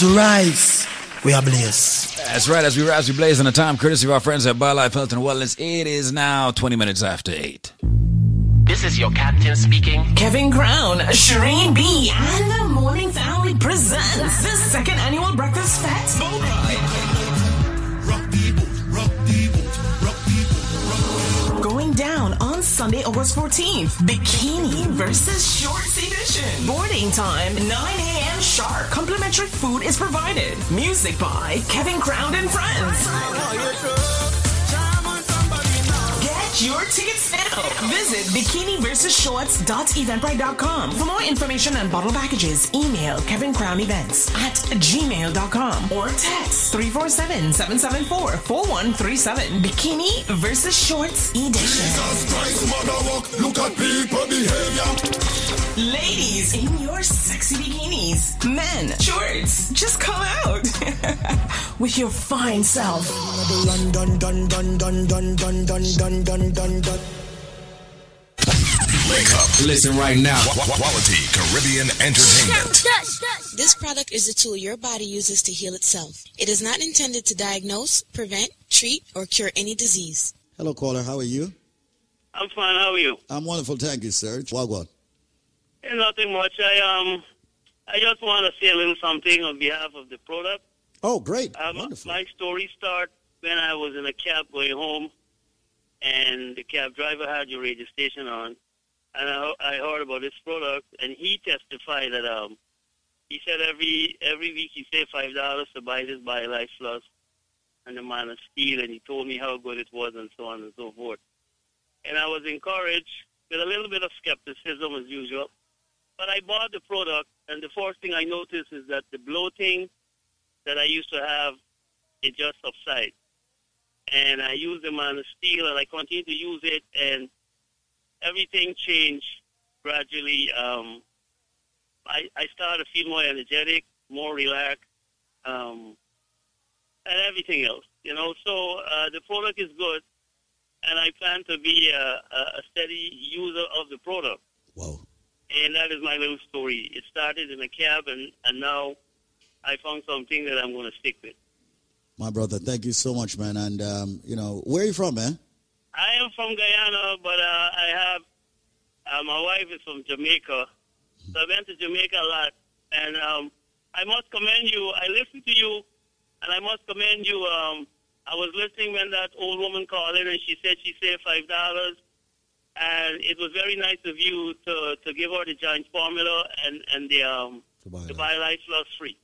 As we rise, we are blessed. That's right. As we rise, we blaze in the time, courtesy of our friends at BioLife Health and Wellness. It is now 20 minutes after 8. This is your captain speaking. Kevin Crown, Shireen B, and the Morning Family presents the second annual Breakfast Fest. Going on Sunday, August 14th. Bikini versus Shorts Edition. Boarding time, 9 a.m. sharp. Complimentary food is provided. Music by Kevin Crown and Friends. Get your tickets. Visit bikiniversusshorts.eventbrite.com. For more information on bottle packages, email Kevin Crown Events at gmail.com or text 347-774-4137. Bikini versus Shorts Edition. Christ, Look at people behavior. Ladies in your sexy bikinis. Men, shorts, just come out with your fine self. Wake up. Listen right now. Quality Caribbean entertainment. This product is a tool your body uses to heal itself. It is not intended to diagnose, prevent, treat, or cure any disease. Hello, caller. How are you? I'm fine. How are you? I'm wonderful. Thank you, sir. Wagwan. Eh, Nothing much. I um, I just want to say a little something on behalf of the product. Oh, great. Um, my story starts when I was in a cab going home, and the cab driver had your radio station on, and I, I heard about this product, and he testified that um, he said every every week he saved five dollars to buy this BioLife Plus, and the man of steel, and he told me how good it was, and so on and so forth. And I was encouraged with a little bit of skepticism as usual. But I bought the product, and the first thing I noticed is that the bloating that I used to have, it just subsided. And I used the man of steel, and I continued to use it, and everything changed gradually. Um, I, I started to feel more energetic, more relaxed, um, and everything else. You know, so uh, the product is good, and I plan to be a, a, steady user of the product. Wow. And that is my little story. It started in a cab, and, and now I found something that I'm going to stick with. My brother, thank you so much, man. And, um, you know, where are you from, man? I am from Guyana, but uh, I have uh, my wife is from Jamaica, so I went to Jamaica a lot, and um, I must commend you. I listened to you, and I must commend you. Um, I was listening when that old woman called in, and she said she saved five dollars, and it was very nice of you to to give her the giant formula and and the um the BioLife Plus free.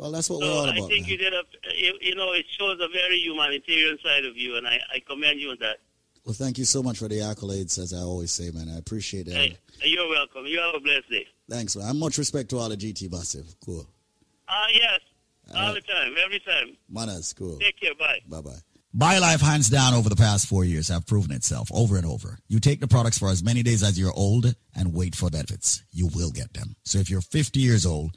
Well, that's what So we're all about. I think man. you did a you, you know it shows a very humanitarian side of you, and I, I commend you on that. Well, thank you so much for the accolades, as I always say, man. I appreciate it. Hey, you're welcome. You have a blessed day. Thanks, man. Much respect to all the GT massive. Cool. Ah, yes, all the time, every time. Manners, cool. Take care. Bye. Bye bye. BioLife, hands down, over the past four years, have proven itself over and over. You take the products for as many days as you're old and wait for benefits. You will get them. So if you're 50 years old,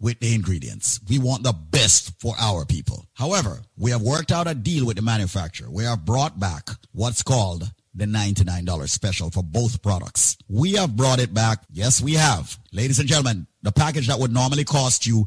with the ingredients. We want the best for our people. However, we have worked out a deal with the manufacturer. We have brought back what's called the $99 special for both products. We have brought it back. Yes, we have. Ladies and gentlemen, the package that would normally cost you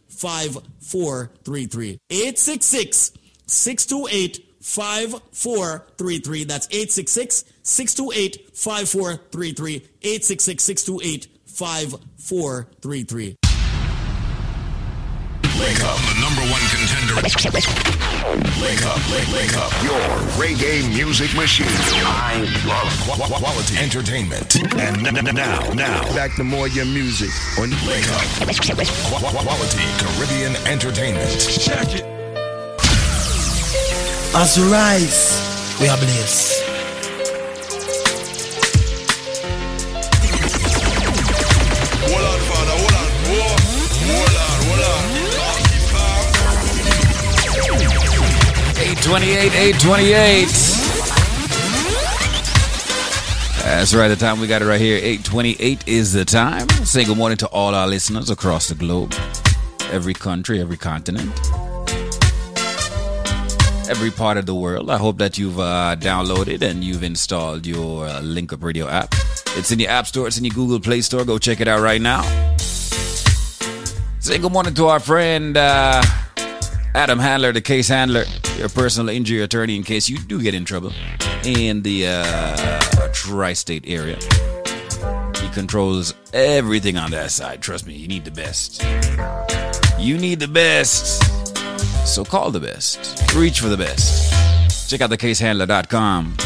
5433. 866 628 5433. That's 866 628 5433. 866 628 5433. Wake up, one contender. Wake up, wake, wake up. Your reggae music machine. I love qu- qu- quality entertainment. And n- n- now, now, Back to more your music on wake up. Qu- qu- quality Caribbean entertainment. Check it. As we rise, we are blessed. 828, 828. That's right. The time we got it right here. 828 is the time. Say good morning to all our listeners across the globe. Every country, every continent. Every part of the world. I hope that you've uh, downloaded and you've installed your uh, Link Up Radio app. It's in your App Store, it's in your Google Play Store. Go check it out right now. Say good morning to our friend uh, Adam Handler, the case handler, your personal injury attorney in case you do get in trouble in the uh, tri state area. He controls everything on that side. Trust me, you need the best. You need the best. So call the best. Reach for the best. Check out thecasehandler.com.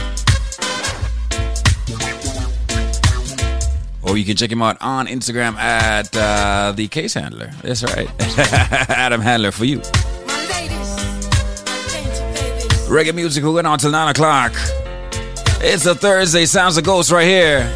Or you can check him out on Instagram at uh, the case handler. That's right. Adam Handler for you. Reggae music will go on till 9 o'clock. It's a Thursday. Sounds of Ghost right here.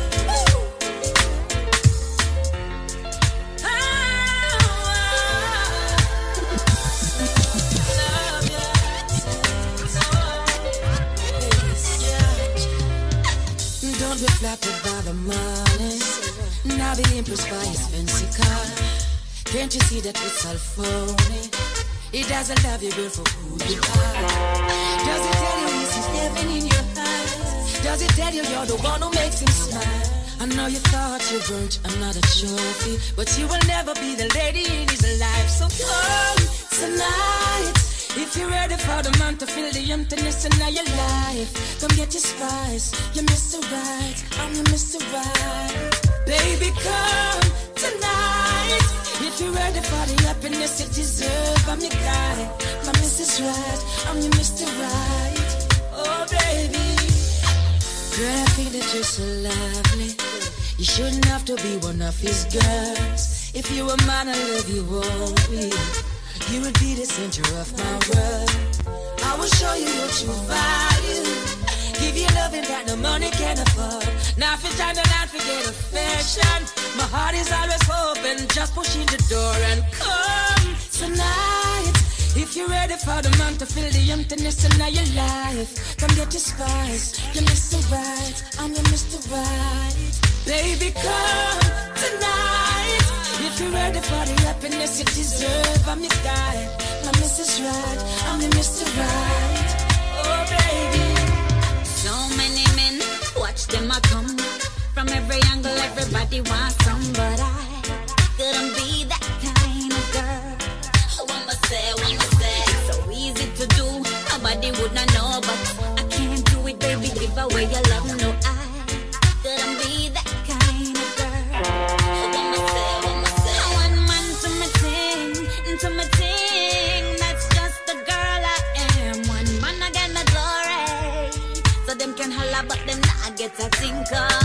Can't you see that it's all phony? He doesn't love you, girl, for who you are. Does he tell you he sees heaven in your eyes? Does he tell you you're the one who makes him smile? I know you thought you weren't another trophy, but you will never be the lady in his life. So come tonight. If you're ready for the man to fill the emptiness in your life, come get your spice. You're Mr. Right, I'm your Mr. Right. Baby, come tonight. You're ready for the happiness you deserve, I'm your guy. My Mrs. Right, I'm your Mr. Right. Oh, baby. Girl, I think that you're so lovely. You shouldn't have to be one of his girls. If you were mine, I love you only. You would be the center of my world. I will show you your true value. Give you loving that no money can afford. Now it's time to not forget affection. My heart is always open. Just push in the door and come tonight. If you're ready for the man to fill the emptiness in your life, come get your spice. You're Mr. Right, I'm your Mr. Right. Baby, come tonight. If you're ready for the happiness you deserve, I'm your guy. My Mrs. Right, I'm your Mr. Right. Oh, baby. Them a come. From every angle, everybody wants some, but I couldn't be that kind of girl. Oh, what must say, must say? It's so easy to do, nobody would not know, but I can't do it, baby. Give away your love, no, them not get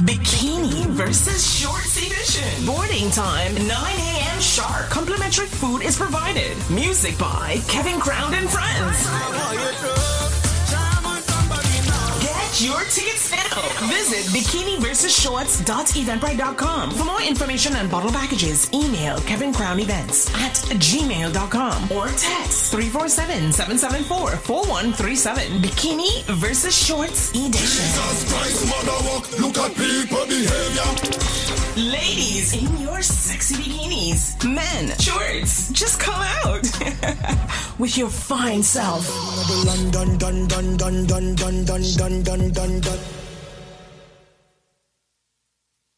Bikini versus Shorts Edition. Boarding time, 9 a.m. sharp. Complimentary food is provided. Music by Kevin Crown and Friends. Oh, Get your tickets now. Visit bikiniversusshorts.eventbrite.com. For more information and bottle packages, email Kevin Crown Events at gmail.com or text 347-774-4137. Bikini versus Shorts Edition. Look at people behavior. Ladies in your sexy bikinis. Men, shorts, just come out with your fine self. Dun dun dun dun dun dun dun dun dun dun dun dun.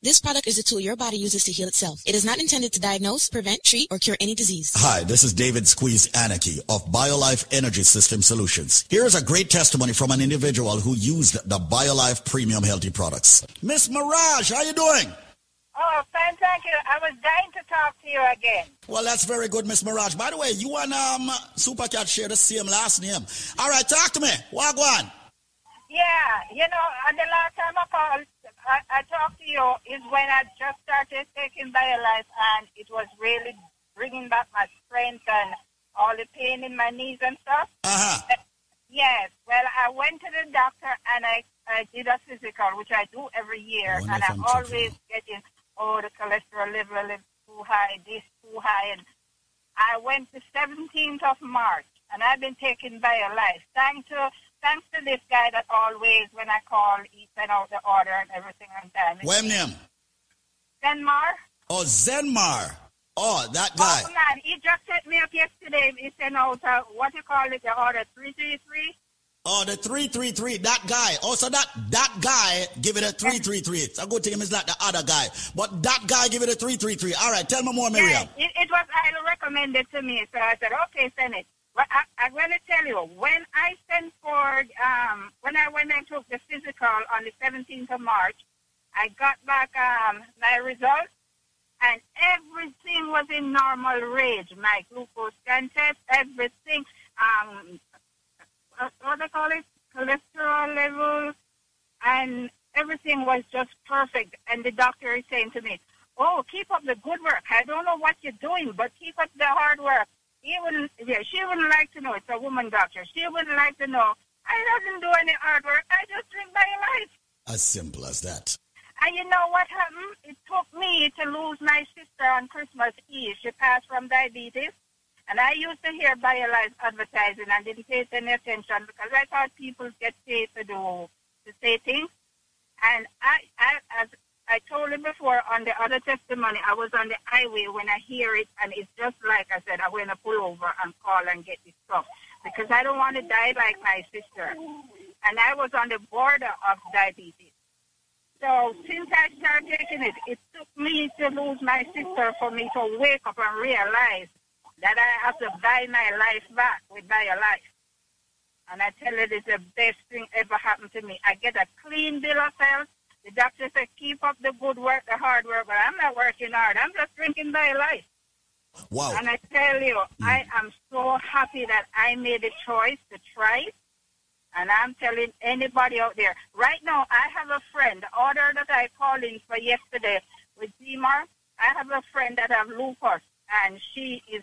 This product is a tool your body uses to heal itself. It is not intended to diagnose, prevent, treat, or cure any disease. Hi, this is David Squeeze Anarchy of BioLife Energy System Solutions. Here's a great testimony from an individual who used the BioLife Premium Healthy products. Miss Maragh, how you doing? Oh, fine, thank you. I was dying to talk to you again. Well, that's very good, Miss Maragh. By the way, you and um, Supercat share the same last name. All right, talk to me. Wagwan. Yeah, you know, and the last time I called, I, I talked to you is when I just started taking BioLife, and it was really bringing back my strength and all the pain in my knees and stuff. Uh-huh. Yes. Well, I went to the doctor and I, I did a physical, which I do every year, Wonder and I'm always getting, oh, the cholesterol level is too high, this too high, and I went the 17th of March, and I've been taken by a BioLife. Thanks to thanks to this guy that always, when I call, he send out the order and everything on time. What name? Denmar? Oh, Zenmar. Oh, that guy. Oh, man, he just set me up yesterday. He sent out, uh, what you call it, the order 333. Oh, the 333, that guy. Also, that that guy give it a 333. It's a good thing it's not the other guy. But that guy give it a 333. All right, tell me more, Miriam. Yeah, it, it was highly recommended to me, so I said, okay, send it. But I, I'm going to tell you, when I sent for, um, when I went and took the physical on the 17th of March, I got back um, my results, and everything was in normal range. My glucose test, everything, um, uh, what they call it, cholesterol level, and everything was just perfect. And the doctor is saying to me, "Oh, keep up the good work. I don't know what you're doing, but keep up the hard work." He wouldn't, yeah, she wouldn't like to know. It's a woman doctor. She wouldn't like to know. I didn't do any hard work. I just drink my life. As simple as that. And you know what happened? It took me to lose my sister on Christmas Eve. She passed from diabetes. And I used to hear BioLife advertising and didn't pay any attention because I thought people get paid to do, to say things. And I, I, as I told you before on the other testimony, I was on the highway when I hear it, and it's just like I said, I'm going to pull over and call and get this stuff because I don't want to die like my sister. And I was on the border of diabetes. So since I started taking it, it took me to lose my sister for me to wake up and realize that I have to buy my life back with my life. And I tell you, it's the best thing ever happened to me. I get a clean bill of health. The doctor said, keep up the good work, the hard work, but I'm not working hard. I'm just drinking my life. Wow. And I tell you, hmm. I am so happy that I made a choice to try it. And I'm telling anybody out there, right now, I have a friend, the order that I called in for yesterday with Zimar, I have a friend that have lupus, and she is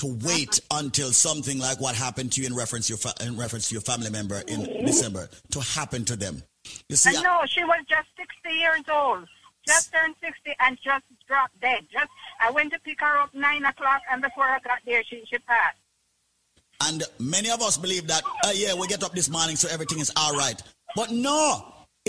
to wait until something like what happened to you in reference to your, fa- in reference to your family member in December to happen to them. You see, and no, she was just 60 years old. Just turned 60 and just dropped dead. Just I went to pick her up 9 o'clock, and before I got there, she, she passed. And many of us believe that, uh, yeah, we get up this morning so everything is all right. But no,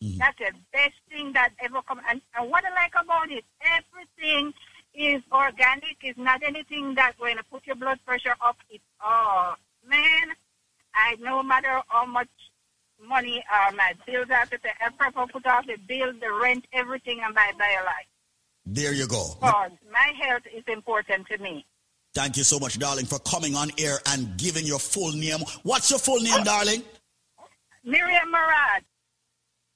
That's the best thing that ever come. And, and what I like about it, everything is organic. It's not anything that's going to put your blood pressure up. It's, oh, man, I no matter how much money uh, my bills have to pay, I prefer put off the bill, the rent, everything, and buy BioLife. There you go. Because my health is important to me. Thank you so much, darling, for coming on air and giving your full name. What's your full name, darling? Miriam Maragh.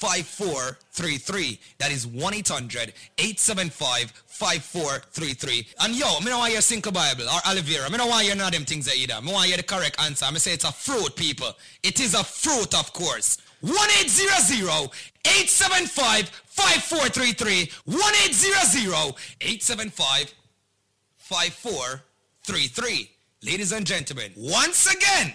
1-800-875-5433. That is 1-800-875-5433. And yo, me don't want hear sinkle bible or aloe vera. Me don't want hear none of them things either. Me want hear the correct answer. I say it's a fruit, people. It is a fruit, of course. 1-800-875-5433. 1-800-875-5433. Ladies and gentlemen, once again,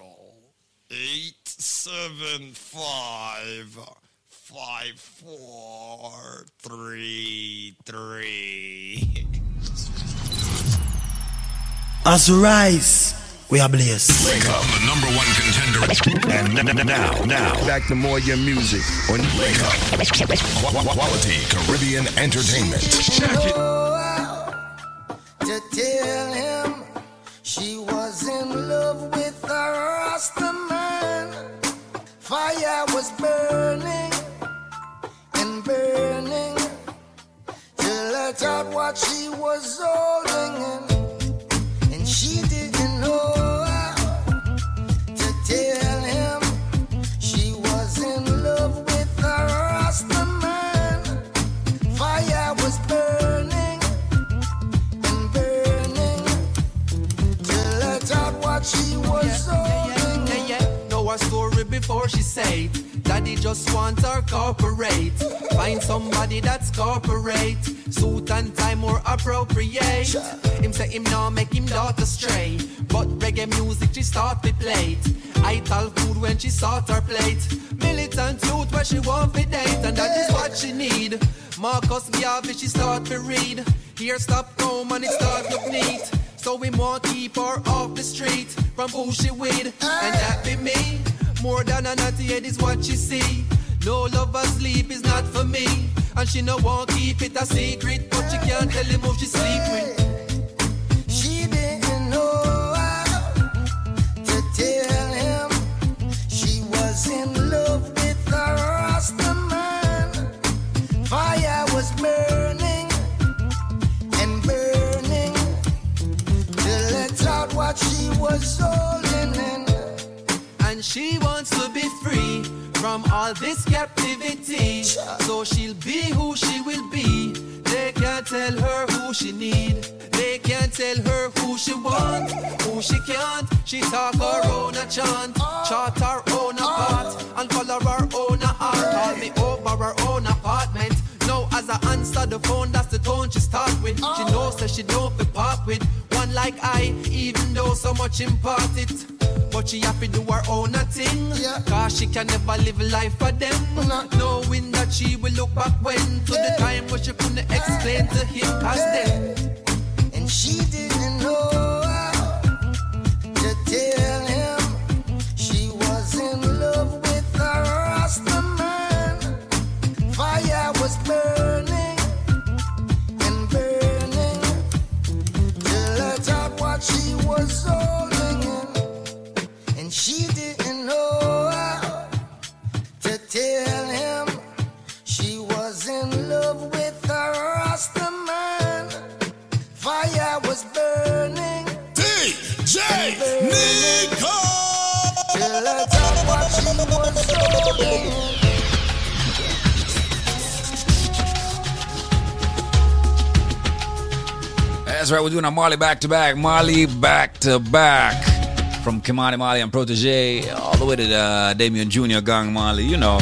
eight seven five five four three three. As we rise, we are blessed. Wake up, the number one contender. And n- n- now, now, back to more your music on Wake Up. Qu- qu- Quality Caribbean Entertainment. to tell him she was in love with a Rasta man. Fire was burning and burning till I thought what she was holding in, before she say. Daddy just wants her corporate. Find somebody that's corporate. Suit and tie more appropriate. Him say him now make him daughter stray. But reggae music she start to play it. I tell food when she sort her plate. Militant youth where she want to date. And that is what she need. Marcus Garvey she start to read. Here stop home and it start look neat. So we want keep her off the street from who she with, and that be me. More than a naughty head is what she see. No lover sleep is not for me, and she no want keep it a secret, but she can't tell him who she sleep with. She didn't know how to tell him she was in She wants to be free from all this captivity. So she'll be who she will be. They can't tell her who she need. They can't tell her who she want, who she can't. She talk her own a chant, chart her own a path, and follow her own a heart. Call me over her own apartment. Now as I answer the phone, that's the tone she start with. She oh. knows that she don't the part with one like I, even though so much impart it. But she happy do her own a thing. Cause she can never live a life for them. Knowing that she will look back when to the time when she couldn't explain to him. Cause then. And she didn't know how to tell him she was in love with a Rasta man. Fire was burning love with a Rasta man. Fire was burning. DJ Nico! To let out what she was holding. That's right, we're doing a Marley back to back. Marley back to back. From Ky-Mani Marley and Protoje all the way to uh, the Damian Jr. Gong Marley, you know.